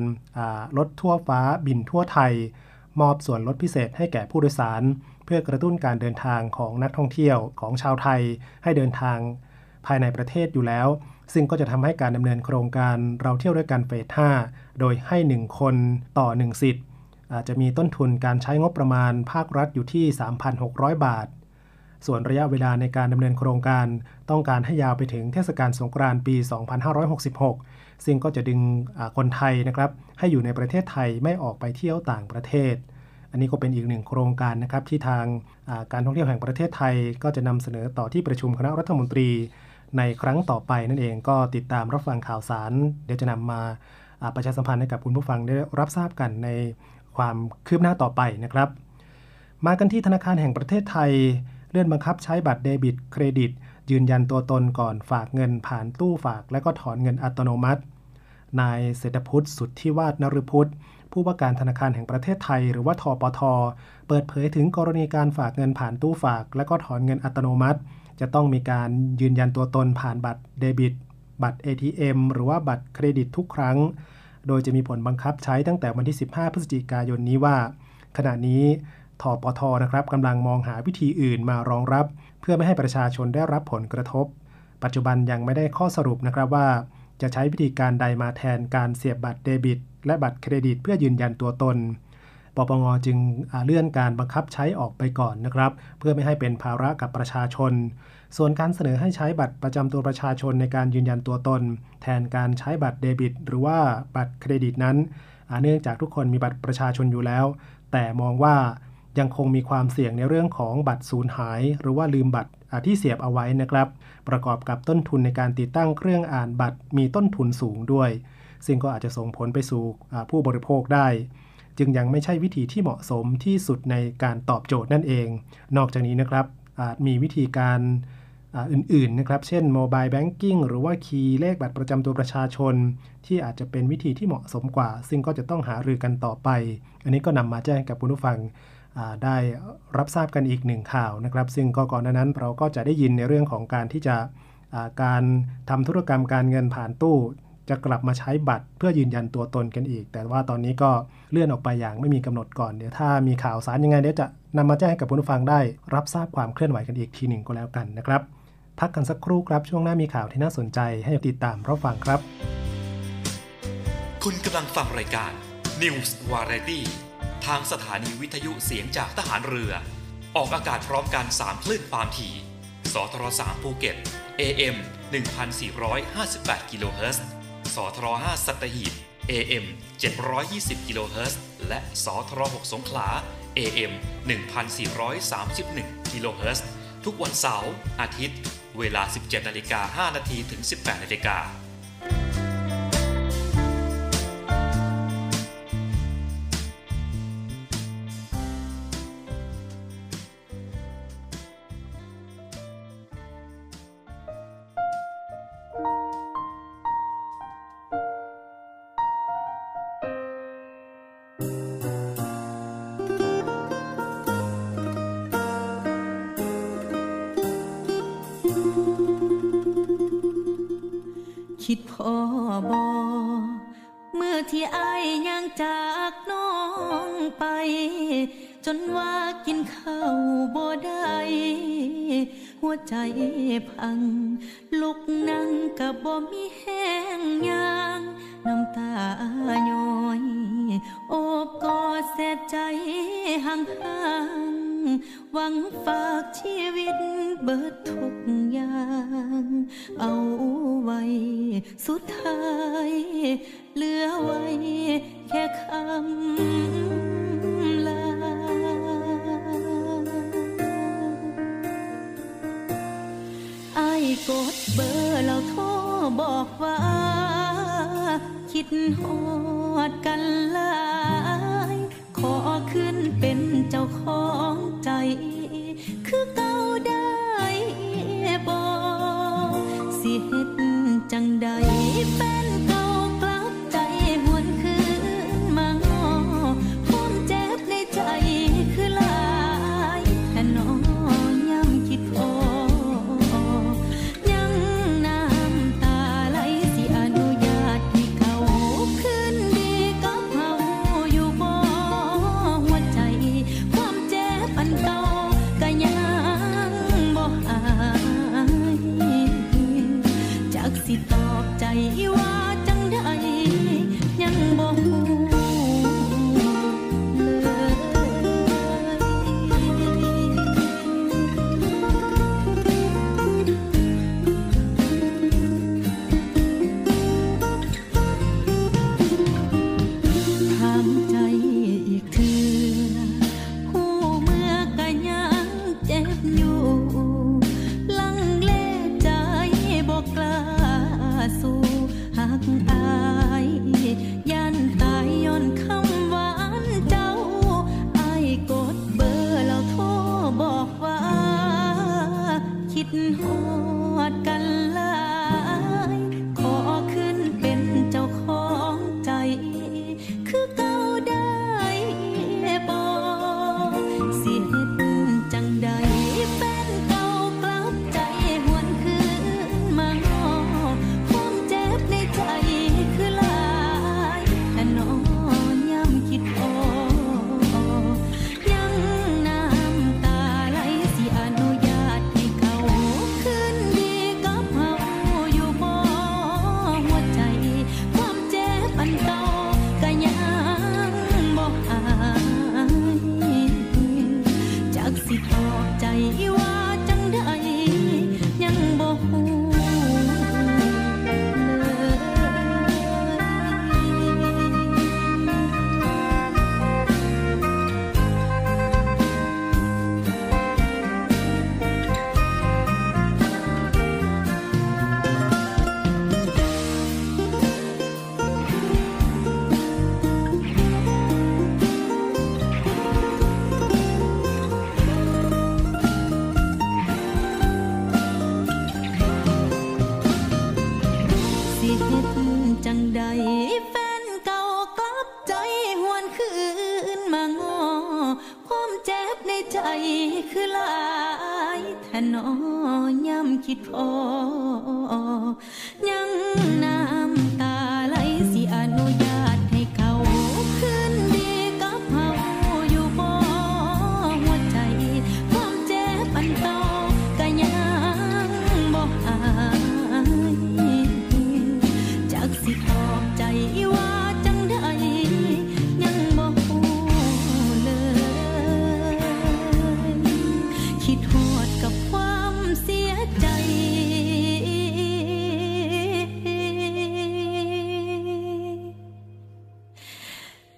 รถทั่วฟ้าบินทั่วไทย มอบส่วนลดพิเศษให้แก่ผู้โดยสาร เพื่อกระตุ้นการเดินทางของนักท่องเที่ยวของชาวไทย ให้เดินทางภายในประเทศอยู่แล้ว ซึ่งก็จะทำให้การดำเนินโครงการเราเที่ยวด้วยกันเฟส 5 โดยให้ 1 คนต่อ 1 สิทธิ์อาจจะมีต้นทุนการใช้งบประมาณภาครัฐอยู่ที่ 3,600 บาท ส่วนระยะเวลาในการดำเนินโครงการ ต้องการให้ยาวไปถึงเทศกาลสงกรานต์ปี 2566 ซึ่งก็จะดึงคนไทยนะครับให้อยู่ในประเทศไทยไม่ออกไปเที่ยวต่างประเทศ อันนี้ก็เป็นอีกหนึ่งโครงการนะครับที่ทางการท่องเที่ยวแห่งประเทศไทย ก็จะนำเสนอต่อที่ประชุมคณะรัฐมนตรี ในครั้งต่อไปนั่นเองก็ติดตามรับฟังข่าวสาร เดี๋ยวจะนำมาประชาสัมพันธ์ให้กับคุณผู้ฟังได้รับทราบกันในความคืบหน้าต่อไปนะครับ มากันที่ธนาคารแห่งประเทศไทย เลื่อนบังคับใช้บัตรเดบิต เครดิต ยืนยันตัวตนก่อนฝากเงินผ่านตู้ฝาก และก็ถอนเงินอัตโนมัติ นายเศรษฐพุทธสุทธิวาฒนฤพุทธผู้ว่าการธนาคารแห่งประเทศไทย หรือว่าทปท เปิดเผยถึงกรณีการฝากเงินผ่านตู้ฝาก และก็ถอนเงินอัตโนมัติ จะต้องมีการยืนยันตัวตนผ่านบัตรเดบิต บัตร ATM หรือว่าบัตรเครดิตทุกครั้ง โดยจะมีผลบังคับใช้ตั้งแต่วันที่ 15 พฤศจิกายนนี้ว่า ขณะนี้ทปทนะครับกำลังมองหาวิธีอื่นมารองรับ พื่อไม่ให้ประชาชนได้รับผลกระทบ ปัจจุบันยังไม่ได้ข้อสรุปนะครับว่า จะใช้วิธีการใดมาแทนการเสียบบัตรเดบิต และบัตรเครดิต เพื่อยืนยันตัวตน ปปงจึงเลื่อนการบังคับใช้ออกไปก่อนนะครับ เพื่อไม่ให้เป็นภาระกับประชาชน ส่วนการเสนอให้ใช้บัตรประจำตัวประชาชนในการยืนยันตัวตน แทนการใช้บัตรเดบิต หรือว่าบัตรเครดิตนั้นเนื่องจากทุกคนมีบัตรประชาชนอยู่แล้ว แต่มองว่า ยังคงมีความเสี่ยงในเรื่องของบัตรสูญหาย หรือว่าลืมบัตรที่เสียบเอาไว้นะครับ ประกอบกับต้นทุนในการติดตั้งเครื่องอ่านบัตรมีต้นทุนสูงด้วย ซึ่งก็อาจจะส่งผลไปสู่ผู้บริโภคได้ จึงยังไม่ใช่วิธีที่เหมาะสมที่สุดในการตอบโจทย์นั่นเอง นอกจากนี้นะครับอาจมีวิธีการอื่นๆนะครับ เช่นโมบายแบงกิ้งหรือว่าคีย์เลขบัตรประจำตัวประชาชน ที่อาจจะเป็นวิธีที่เหมาะสมกว่า ซึ่งก็จะต้องหารือกันต่อไป อันนี้ก็นำมาแจ้งกับคุณผู้ฟัง ได้รับทราบกันอีกหนึ่งข่าวนะครับ ซึ่งก็ก่อนหน้านั้นเราก็จะได้ยินในเรื่องของการที่จะการทำธุรกรรมการเงินผ่านตู้จะกลับมาใช้บัตรเพื่อยืนยันตัวตนกันอีก แต่ว่าตอนนี้ก็เลื่อนออกไปอย่างไม่มีกำหนดก่อน เดี๋ยวถ้ามีข่าวสารยังไงเดี๋ยวจะนำมาแจ้งให้กับผู้ฟังได้ รับทราบความเคลื่อนไหวกันอีกทีหนึ่งก็แล้วกันนะครับ พักกันสักครู่ครับ ช่วงหน้ามีข่าวที่น่าสนใจให้ติดตามรับฟังครับ คุณกำลังฟังรายการ News Variety ทางสถานีวิทยุเสียงจากทหารเรือ ออกอากาศพร้อมกัน 3 คลื่นความถี่ สทร3ภูเก็ต AM 1458กิโลเฮิรตซ์ สทร5สัตหีบ AM 720กิโลเฮิรตซ์ และสทร6สงขลา AM 1431กิโลเฮิรตซ์ ทุกวันเสาร์ อาทิตย์ เวลา 17นาฬิกา5นาทีถึง 18นาฬิกา ใจพัง ลุกนั่งกับบ่มีแห้งยางน้ำตาย้อยโอบกอดเสียใจห่างห่างหวังฝากชีวิตเบิดทุกอย่าง เอาไว้ สุดท้าย เหลือไว้แค่คำ กดเบอร์แล้วโทรบอกว่า คิดหอดกันหลาย ขอขึ้นเป็นเจ้าของใจ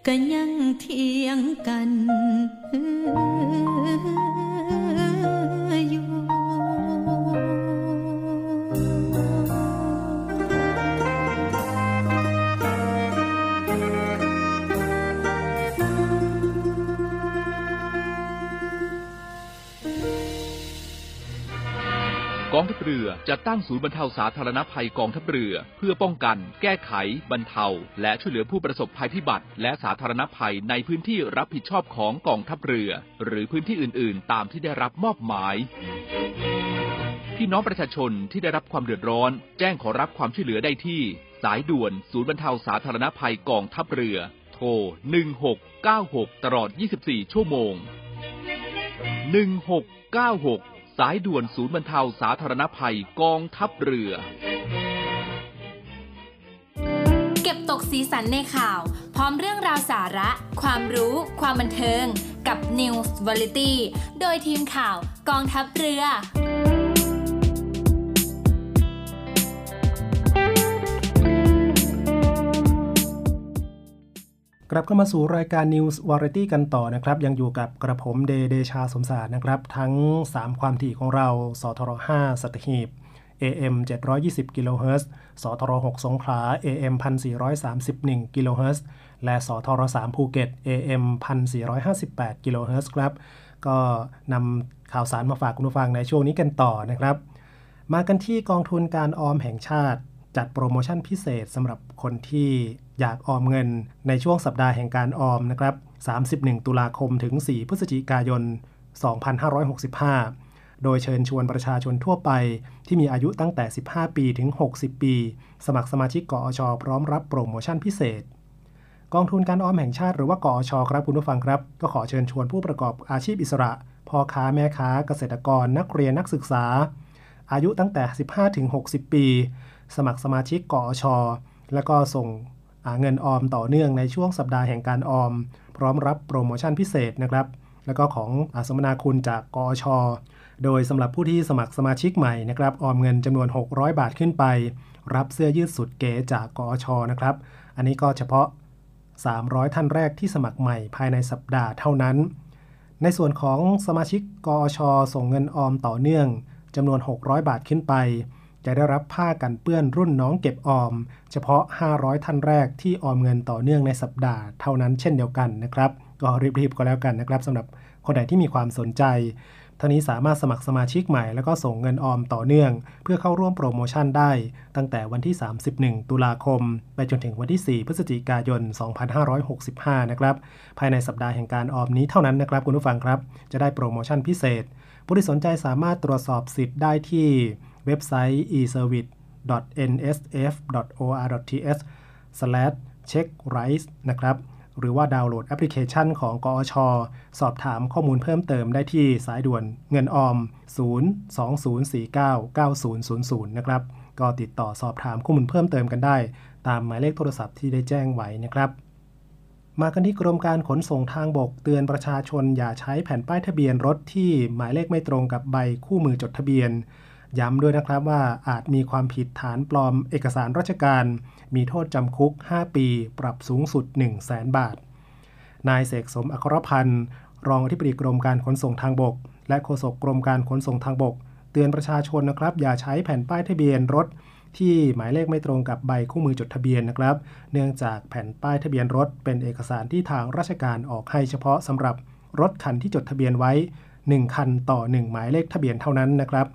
ก็ยังเทียงกัน จะตั้งศูนย์บรรเทาสาธารณภัยกองทัพเรือ เพื่อป้องกัน แก้ไข บรรเทา และช่วยเหลือผู้ประสบภัยพิบัติ และสาธารณภัยในพื้นที่รับผิดชอบของกองทัพเรือ หรือพื้นที่อื่น ๆ ตามที่ได้รับมอบหมายพี่น้องประชาชนที่ได้รับความเดือดร้อน แจ้งขอรับความช่วยเหลือได้ที่ สายด่วนศูนย์บรรเทาสาธารณภัยกองทัพเรือ โทร 1696 ตลอด 24 ชั่วโมง 1696 สายด่วนศูนย์บรรเทาสาธารณภัยกองทัพเรือ เก็บตกสีสันในข่าว พร้อมเรื่องราวสาระ ความรู้ ความบันเทิง กับ News Variety โดยทีมข่าวกองทัพเรือ กลับเข้ามาสู่รายการ News Variety กันต่อนะครับ ยังอยู่กับกระผมเดเดชาสมศาสตร์นะครับ ทั้ง 3 ความถี่ของเราสทร5สัตหีบ AM 720กิโลเฮิรตซ์สทร6สงขลา AM 1431กิโลเฮิรตซ์และสทร3ภูเก็ต AM 1458กิโลเฮิรตซ์ครับ ก็นำข่าวสารมาฝากคุณผู้ฟังในช่วงนี้กันต่อนะครับ มากันที่กองทุนการออมแห่งชาติ จัดโปรโมชั่นพิเศษสำหรับคนที่อยากออมเงินในช่วงสัปดาห์แห่งการออมนะครับ 31 ตุลาคมถึง 4 พฤศจิกายน 2565 โดยเชิญชวนประชาชนทั่วไป ที่มีอายุตั้งแต่ 15 ปีถึง 60 ปี สมัครสมาชิกกอชพร้อมรับโปรโมชั่นพิเศษ กองทุนการออมแห่งชาติหรือว่ากอชครับคุณผู้ฟังครับ ก็ขอเชิญชวนผู้ประกอบอาชีพอิสระพ่อค้าแม่ค้าเกษตรกรนักเรียนนักศึกษา อายุตั้งแต่ 15 ถึง 60 ปี สมัครสมาชิกกอชอแล้วก็ส่งเงินออมต่อเนื่องในช่วงสัปดาห์แห่งการออม พร้อมรับโปรโมชั่นพิเศษนะครับ แล้วก็ของอสมนาคุณจากกอชอโดยสำหรับผู้ที่สมัครสมาชิกใหม่นะครับออมเงินจำนวน 600 บาทขึ้นไป รับเสื้อยืดสุดเก๋จากกอชอนะครับ อันนี้ก็เฉพาะ 300 ท่านแรกที่สมัครใหม่ภายในสัปดาห์เท่านั้น ในส่วนของสมาชิกกอชอส่งเงินออมต่อเนื่องจำนวน 600 บาทขึ้นไป จะได้รับผ้ากันเปื้อนรุ่นน้องเก็บออม เฉพาะ 500 ท่านแรกที่ออมเงินต่อเนื่องในสัปดาห์เท่านั้นเช่นเดียวกันนะครับ ก็รีบๆก็แล้วกันนะครับสำหรับคนไหนที่มีความสนใจท่านี้สามารถสมัครสมาชิกใหม่แล้วก็ส่งเงินออมต่อเนื่อง เพื่อเข้าร่วมโปรโมชั่นได้ ตั้งแต่วันที่ 31 ตุลาคม ไปจนถึงวันที่ 4 พฤศจิกายน 2565 นะครับ ภายในสัปดาห์แห่งการออมนี้เท่านั้นนะครับ คุณผู้ฟังครับ จะได้โปรโมชั่นพิเศษ ผู้ที่สนใจสามารถตรวจสอบสิทธิ์ได้ที่ เว็บไซต์ e-service.nsf.or.th/checkrise นะครับ หรือว่าดาวน์โหลดแอปพลิเคชันของกอช สอบถามข้อมูลเพิ่มเติมได้ที่สายด่วนเงินออม 020499000 นะครับ ก็ติดต่อสอบถามข้อมูลเพิ่มเติมกันได้ ตามหมายเลขโทรศัพท์ที่ได้แจ้งไว้นะครับมากันที่กรมการขนส่งทางบกเตือนประชาชนอย่าใช้แผ่นป้ายทะเบียนรถที่หมายเลขไม่ตรงกับใบคู่มือจดทะเบียน ย้ำด้วยนะครับว่าอาจมีความผิดฐานปลอมเอกสารราชการ มีโทษจำคุก 5 ปี ปรับสูงสุด 1 0 0 0 0แสนบาท นายเสกสมอัครพันธ์ รองอธิบดีกรมการขนส่งทางบก และโฆษกกรมการขนส่งทางบก เตือนประชาชนนะครับ อย่าใช้แผ่นป้ายทะเบียนรถ ที่หมายเลขไม่ตรงกับใบคู่มือจดทะเบียนนะครับ เนื่องจากแผ่นป้ายทะเบียนรถ เป็นเอกสารที่ทางราชการออกให้เฉพาะสำหรับรถคันที่จดทะเบียนไว้ 1 คันต่อ 1 หมายเลขทะเบียนเท่านั้นนะครับ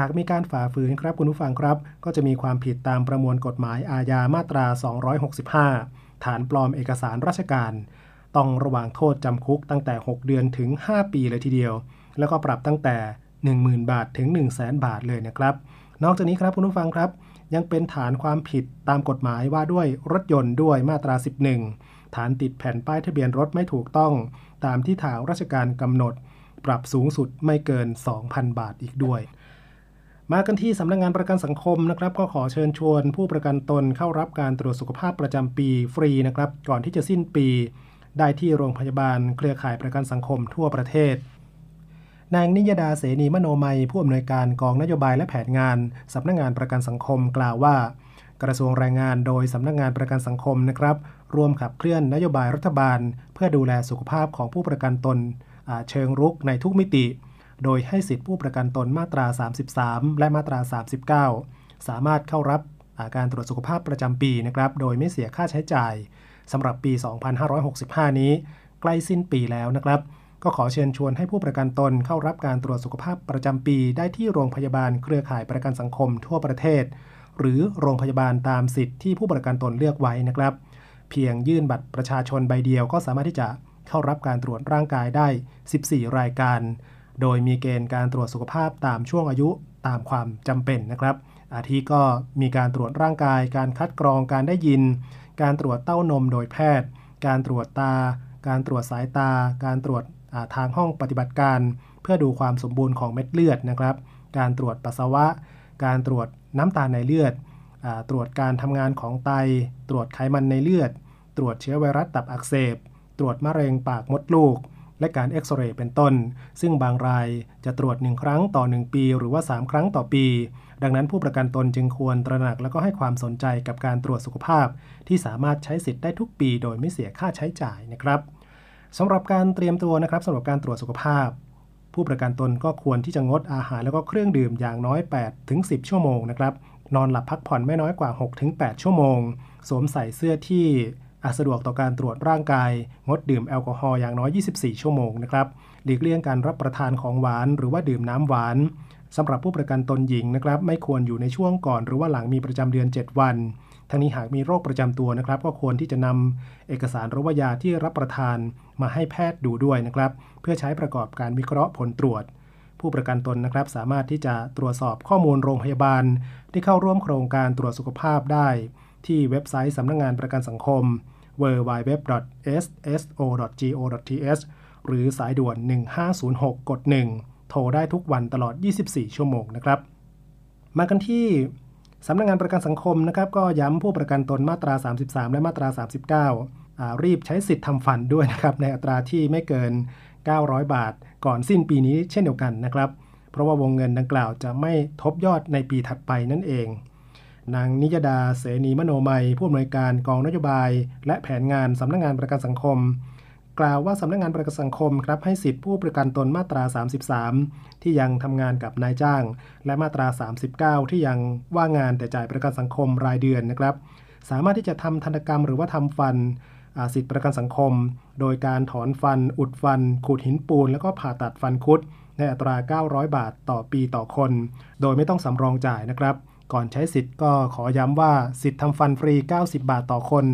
หากมีการฝ่าฝืนครับคุณผู้ฟังครับ ก็จะมีความผิดตามประมวลกฎหมายอาญามาตรา 265 ฐานปลอมเอกสารราชการ ต้องระวางโทษจำคุกตั้งแต่ 6 เดือนถึง 5 ปีเลยทีเดียว แล้วก็ปรับตั้งแต่ 10,000 บาทถึง 1 0 0 0 0แบาทเลยนะครับ นอกจากนี้ครับคุณผู้ฟังครับ ยังเป็นฐานความผิดตามกฎหมายว่าด้วยรถยนต์ด้วยมาตรา 11 ฐานติดแผ่นป้ายทะเบียนรถไม่ถูกต้อง ตามที่ทางราชการกำหนด ปรับสูงสุดไม่เกิน 2,000 บาทอีกด้วย มากันที่สำนักงงานประกันสังคมนะครับก็ขอเชิญชวน ผู้ประกันตนเข้ารับการตรวจสุขภาพประจำปีฟรีนะครับ ก่อนที่จะสิ้นปี ได้ที่โรงพยาบาลเครือข่ายประกันสังคมทั่วประเทศ นางนิยดาเสนีมโนมัย ผู้อำนวยการกองนโยบายและแผนงานสำนักงงานประกันสังคมกล่าวว่า กระทรวงแรงงานโดยสำนักงงานประกันสังคมนะครับร่วมขับเคลื่อนนโยบายรัฐบาล เพื่อดูแลสุขภาพของผู้ประกันตนเชิงรุกในทุกมิติ โดยให้สิทธิผู้ประกันตนมาตรา 33 และมาตรา 39 สามารถเข้ารับการตรวจสุขภาพประจำปีนะครับโดยไม่เสียค่าใช้จ่ายสำหรับปี 2565 นี้ใกล้สิ้นปีแล้วนะครับ ก็ขอเชิญชวนให้ผู้ประกันตนเข้ารับการตรวจสุขภาพประจำปี ได้ที่โรงพยาบาลเครือข่ายประกันสังคมทั่วประเทศ หรือโรงพยาบาลตามสิทธิ์ที่ผู้ประกันตนเลือกไว้นะครับ เพียงยื่นบัตรประชาชนใบเดียวก็สามารถที่จะเข้ารับการตรวจร่างกายได้ 14 รายการ โดยมีเกณฑ์การตรวจสุขภาพตามช่วงอายุตามความจำเป็นนะครับ อาทิก็มีการตรวจร่างกาย การคัดกรองการได้ยิน การตรวจเต้านมโดยแพทย์ การตรวจตา การตรวจสายตา การตรวจทางห้องปฏิบัติการ เพื่อดูความสมบูรณ์ของเม็ดเลือดนะครับ การตรวจปัสสาวะ การตรวจน้ำตาลในเลือด ตรวจการทำงานของไต ตรวจไขมันในเลือด ตรวจเชื้อไวรัสตับอักเสบ ตรวจมะเร็งปากมดลูก และการเอ็กซเรย์เป็นต้น ซึ่งบางรายจะตรวจ 1 ครั้งต่อ 1 ปี หรือว่า 3 ครั้งต่อปี ดังนั้นผู้ประกันตนจึงควรตระหนักและก็ให้ความสนใจกับการตรวจสุขภาพ ที่สามารถใช้สิทธิ์ได้ทุกปี โดยไม่เสียค่าใช้จ่ายนะครับสำหรับการเตรียมตัวนะครับสำหรับการตรวจสุขภาพ ผู้ประกันตนก็ควรที่จะงดอาหารแล้วก็เครื่องดื่มอย่างน้อย8ถึง10 ชั่วโมงนะครับนอนหลับพักผ่อนไม่น้อยกว่า 6-8 ชั่วโมง สวมใส่เสื้อที่ อาจสะดวกต่อการตรวจร่างกาย งดดื่มแอลกอฮอล์อย่างน้อย 24 ชั่วโมงนะครับ หลีกเลี่ยงการรับประทานของหวาน หรือว่าดื่มน้ำหวานสำหรับผู้ประกันตนหญิงนะครับ ไม่ควรอยู่ในช่วงก่อนหรือว่าหลังมีประจำเดือน 7 วัน ทั้งนี้หากมีโรคประจำตัวนะครับ ก็ควรที่จะนำเอกสารหรือว่ายาที่รับประทานมาให้แพทย์ดูด้วยนะครับ เพื่อใช้ประกอบการวิเคราะห์ผลตรวจ ผู้ประกันตนนะครับ สามารถที่จะตรวจสอบข้อมูลโรงพยาบาล ที่เข้าร่วมโครงการตรวจสุขภาพได้ ที่เว็บไซต์สำนักงงานประกันสังคม www.sso.go.th หรือสายด่วน 1506 กด 1 โทรได้ทุกวันตลอด 24 ชั่วโมงนะครับ มากันที่สำนักงงานประกันสังคมนะครับ ก็ย้ำผู้ประกันตนมาตรา 33 และมาตรา 39 รีบใช้สิทธิ์ทำฟันด้วยนะครับ ในอัตราที่ไม่เกิน 900 บาท ก่อนสิ้นปีนี้เช่นเดียวกันนะครับ เพราะว่าวงเงินดังกล่าวจะไม่ทบยอดในปีถัดไปนั่นเอง นางนิยดาเสนีมโนมัยผู้อำนวยการกองนโยบาย และแผนงานสำนักงงานประกันสังคม กล่าวว่าสำนักงงานประกันสังคมครับให้สิทธิผู้ประกันตนมาตรา 33 ที่ยังทำงานกับนายจ้าง และมาตรา 39 ที่ยังว่างงานแต่จ่ายประกันสังคมรายเดือนนะครับ สามารถที่จะทำธนกรรมหรือว่าทำฟันสิทธิประกันสังคม โดยการถอนฟัน อุดฟัน ขูดหินปูน แล้วก็ผ่าตัดฟันคุด ในอัตรา 900 บาทต่อปีต่อคน โดยไม่ต้องสำรองจ่ายนะครับ ก่อนใช้สิทธิ์ก็ขอย้ำว่าสิทธิ์ทำฟันฟรี 90 บาทต่อคน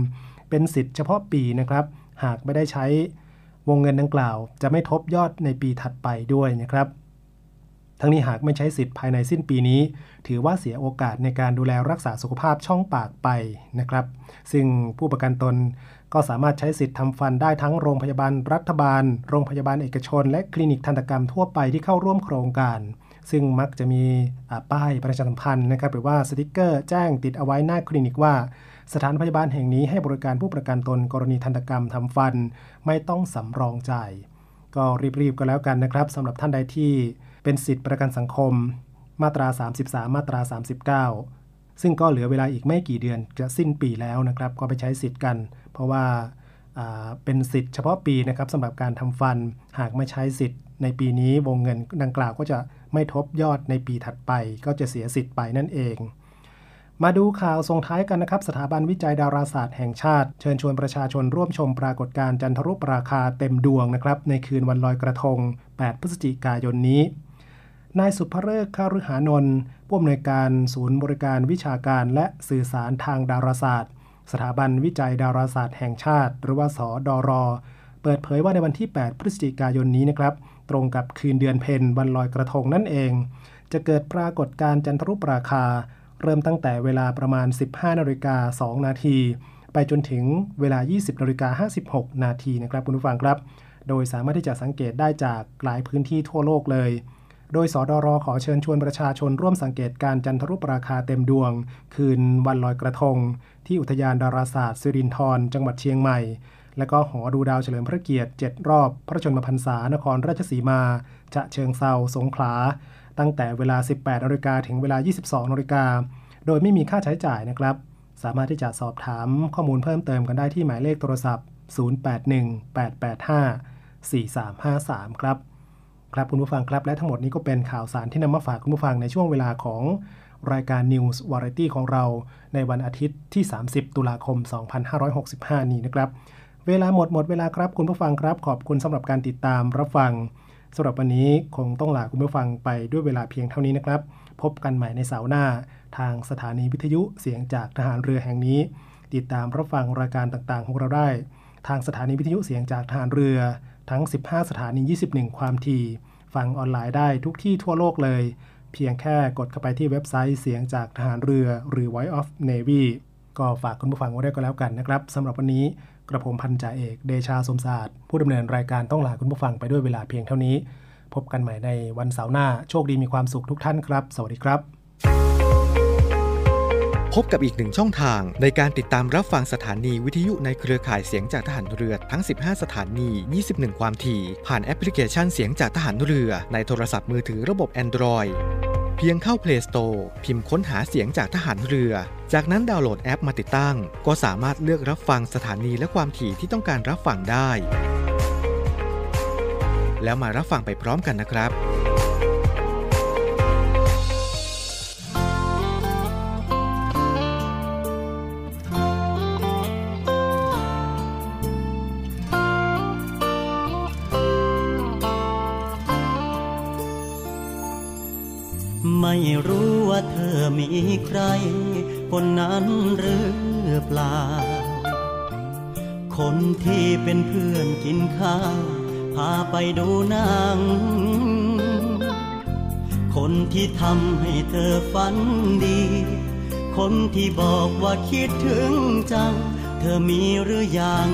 เป็นสิทธิ์เฉพาะปีนะครับ หากไม่ได้ใช้วงเงินดังกล่าว จะไม่ทบยอดในปีถัดไปด้วยนะครับ ทั้งนี้หากไม่ใช้สิทธิ์ภายในสิ้นปีนี้ ถือว่าเสียโอกาสในการดูแลรักษาสุขภาพช่องปากไปนะครับ ซึ่งผู้ประกันตนก็สามารถใช้สิทธิ์ทำฟันได้ทั้งโรงพยาบาลรัฐบาล โรงพยาบาลเอกชน และคลินิกทันตกรรมทั่วไปที่เข้าร่วมโครงการ ซึ่งมักจะมีป้ายประชาสัมพันธ์นะครับหรือว่าสติกเกอร์แจ้งติดเอาไว้หน้าคลินิกว่า สถานพยาบาลแห่งนี้ให้บริการผู้ประกันตนกรณีทันตกรรมทำฟัน ไม่ต้องสำรองจ่าย ก็รีบๆก็แล้วกันนะครับสำหรับท่านใดที่เป็นสิทธิประกันสังคม มาตรา 33 มาตรา 39 ซึ่งก็เหลือเวลาอีกไม่กี่เดือนจะสิ้นปีแล้วนะครับ ก็ไปใช้สิทธิ์กัน เพราะว่าเป็นสิทธิ์เฉพาะปีนะครับสำหรับการทำฟันหากไม่ใช้สิทธิ์ ในปีนี้วงเงินดังกล่าวก็จะไม่ทบยอดในปีถัดไป ก็จะเสียสิทธิ์ไปนั่นเอง มาดูข่าวส่งท้ายกันนะครับ สถาบันวิจัยดาราศาสตร์แห่งชาติ เชิญชวนประชาชนร่วมชมปรากฏการณ์จันทรุปราคาเต็มดวงนะครับ ในคืนวันลอยกระทง 8 พฤศจิกายนนี้นายสุภเริกข้าฤหานนท์ผู้อำนวยการศูนย์บริการวิชาการและสื่อสารทางดาราศาสตร์ สถาบันวิจัยดาราศาสตร์แห่งชาติ หรือว่าสอดอรอ เปิดเผยว่าในวันที่ 8 พฤศจิกายนนี้นะครับ ตรงกับคืนเดือนเพนวันลอยกระทงนั่นเอง จะเกิดปรากฏการจันทรุปราคา เริ่มตั้งแต่เวลาประมาณ 15นาฬิกา2นาทีไปจนถึงเวลา 20นาฬิกา56 นาทีนะครับคุณผู้ฟังครับ โดยสามารถที่จะสังเกตได้จากหลายพื้นที่ทั่วโลกเลย โดยสอดอรอขอเชิญชวนประชาชนร่วมสังเกตการจันทรุปราคาเต็มดวง คืนวันลอยกระทง ที่อุทยานดาราศาสตร์สิรินทรจังหวัดเชียงใหม่ และก็หอดูดาวเฉลิมพระเกียรติ 7 รอบ พระชนมพรรษานครราชสีมา จะเชิงเซาสงขลา ตั้งแต่เวลา 18นาฬิกาถึงเวลา 22นาฬิกา โดยไม่มีค่าใช้จ่ายนะครับ สามารถที่จะสอบถามข้อมูลเพิ่มเติมกันได้ที่หมายเลขโทรศัพท์ 0818854353 ครับ ครับคุณผู้ฟังครับและทั้งหมดนี้ก็เป็นข่าวสารที่นำมาฝากคุณผู้ฟังในช่วงเวลาของรายการ News Variety ของเราในวันอาทิตย์ที่ 30 ตุลาคม 2565 นี้นะครับ เวลาหมดหมดเวลาครับคุณผู้ฟังครับขอบคุณสำหรับการติดตามรับฟังสำหรับวันนี้คงต้องลาคุณผู้ฟังไปด้วยเวลาเพียงเท่านี้นะครับ พบกันใหม่ในเสาร์หน้า ทางสถานีวิทยุเสียงจากทหารเรือแห่งนี้ ติดตามรับฟังรายการต่างๆของเราได้ ทางสถานีวิทยุเสียงจากทหารเรือ ทั้ง 15 สถานี 21 ความถี่ฟังออนไลน์ได้ทุกที่ทั่วโลกเลย เพียงแค่กดเข้าไปที่เว็บไซต์เสียงจากทหารเรือหรือ Voice of Navy ก็ฝากคุณผู้ฟังไว้ด้วยก็แล้วกันนะครับสำหรับวันนี้ กระผมพันจ่าเอกเดชาสมศาสตร์ผู้ดำเนินรายการต้องลาคุณผู้ฟังไปด้วยเวลาเพียงเท่านี้ พบกันใหม่ในวันเสาร์หน้าโชคดีมีความสุขทุกท่านครับ สวัสดีครับ พบกับอีกหนึ่งช่องทางในการติดตามรับฟังสถานีวิทยุในเครือข่ายเสียงจากทหารเรือทั้ง 15 สถานี 21 ความถี่ ผ่านแอปพลิเคชันเสียงจากทหารเรือ ในโทรศัพท์มือถือระบบ Android เพียงเข้า Play Store พิมพ์ค้นหาเสียงจากทหารเรือ จากนั้นดาวน์โหลดแอปมาติดตั้ง ก็สามารถเลือกรับฟังสถานีและความถี่ที่ต้องการรับฟังได้ แล้วมารับฟังไปพร้อมกันนะครับไม่รู้ว่าเธอมีใคร คนนั้นหรือเปล่า คนที่เป็นเพื่อนกินข้าว พาไปดูหนังคนที่ทำให้เธอฝันดี คนที่บอกว่าคิดถึงจัง เธอมีหรือยัง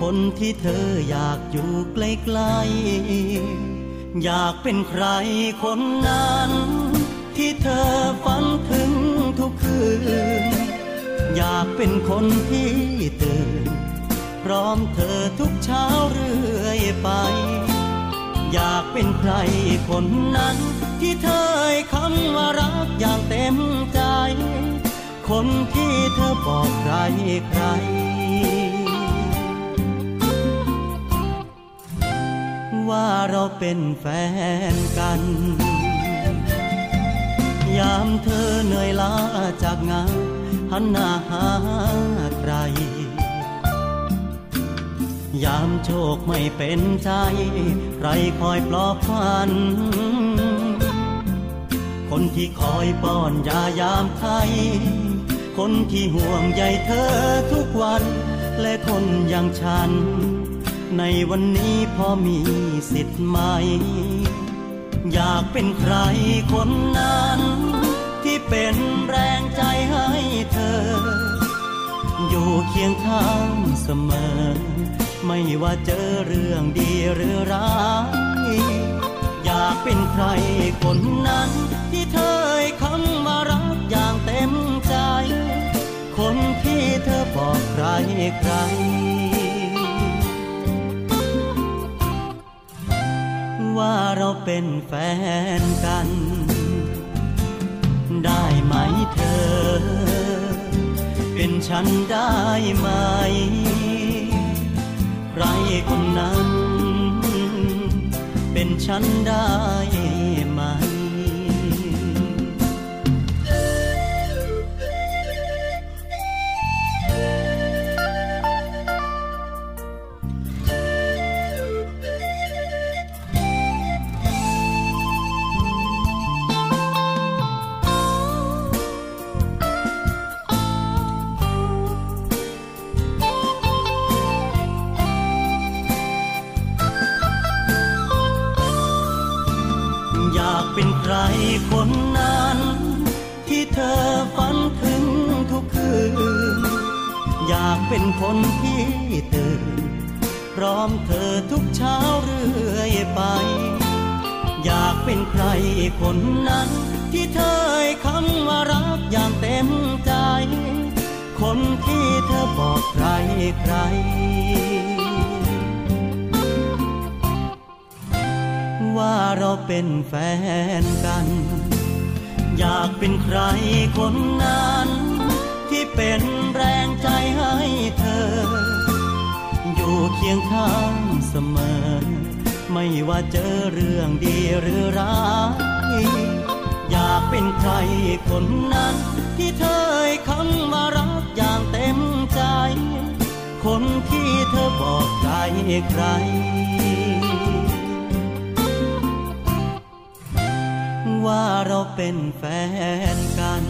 คนที่เธออยากอยู่ใกล้ๆอยากเป็นใครคนนั้น ที่เธอฝันถึง ทุกคืน อยากเป็นคนที่ตื่น พร้อมเธอทุกเช้าเรื่อยไป อยากเป็นใครคนนั้น ที่เธอคำว่ารักอย่างเต็มใจ คนที่เธอบอกใครใคร ว่าเราเป็นแฟนกัน ยามเธอเหนื่อยล้าจากงานหันหน้าหาใคร ยามโชคไม่เป็นใจ ใครคอยปลอบพัน คนที่คอยป้อนยายามไทยคนที่ห่วงใยเธอทุกวัน และคนอย่างฉัน ในวันนี้พอมีสิทธิ์ไหม อยากเป็นใครคนนั้น ที่เป็นแรงใจให้เธอ อยู่เคียงข้างเสมอ ไม่ว่าเจอเรื่องดีหรือร้าย อยากเป็นใครคนนั้น ที่เธอคำว่ารักอย่างเต็มใจ คนที่เธอบอกใครใคร ว่าเราเป็นแฟนกัน ได้ไหมเธอ เป็นฉันได้ไหม ใครคนนั้น เป็นฉันได้ คนที่ตื่น พร้อมเธอทุกเช้าเรื่อยไป อยากเป็นใครคนนั้น ที่เธอคำว่ารักอย่างเต็มใจ คนที่เธอบอกใครใคร ว่าเราเป็นแฟนกัน อยากเป็นใครคนนั้น ที่เป็น คียงข้างเสมอ ไม่ว่าเจอเรื่องดีหรือร้าย อยากเป็นใครคนนั้น ที่เธอคำว่ารักอย่างเต็มใจ คนที่เธอบอกใครใคร ว่าเราเป็นแฟนกัน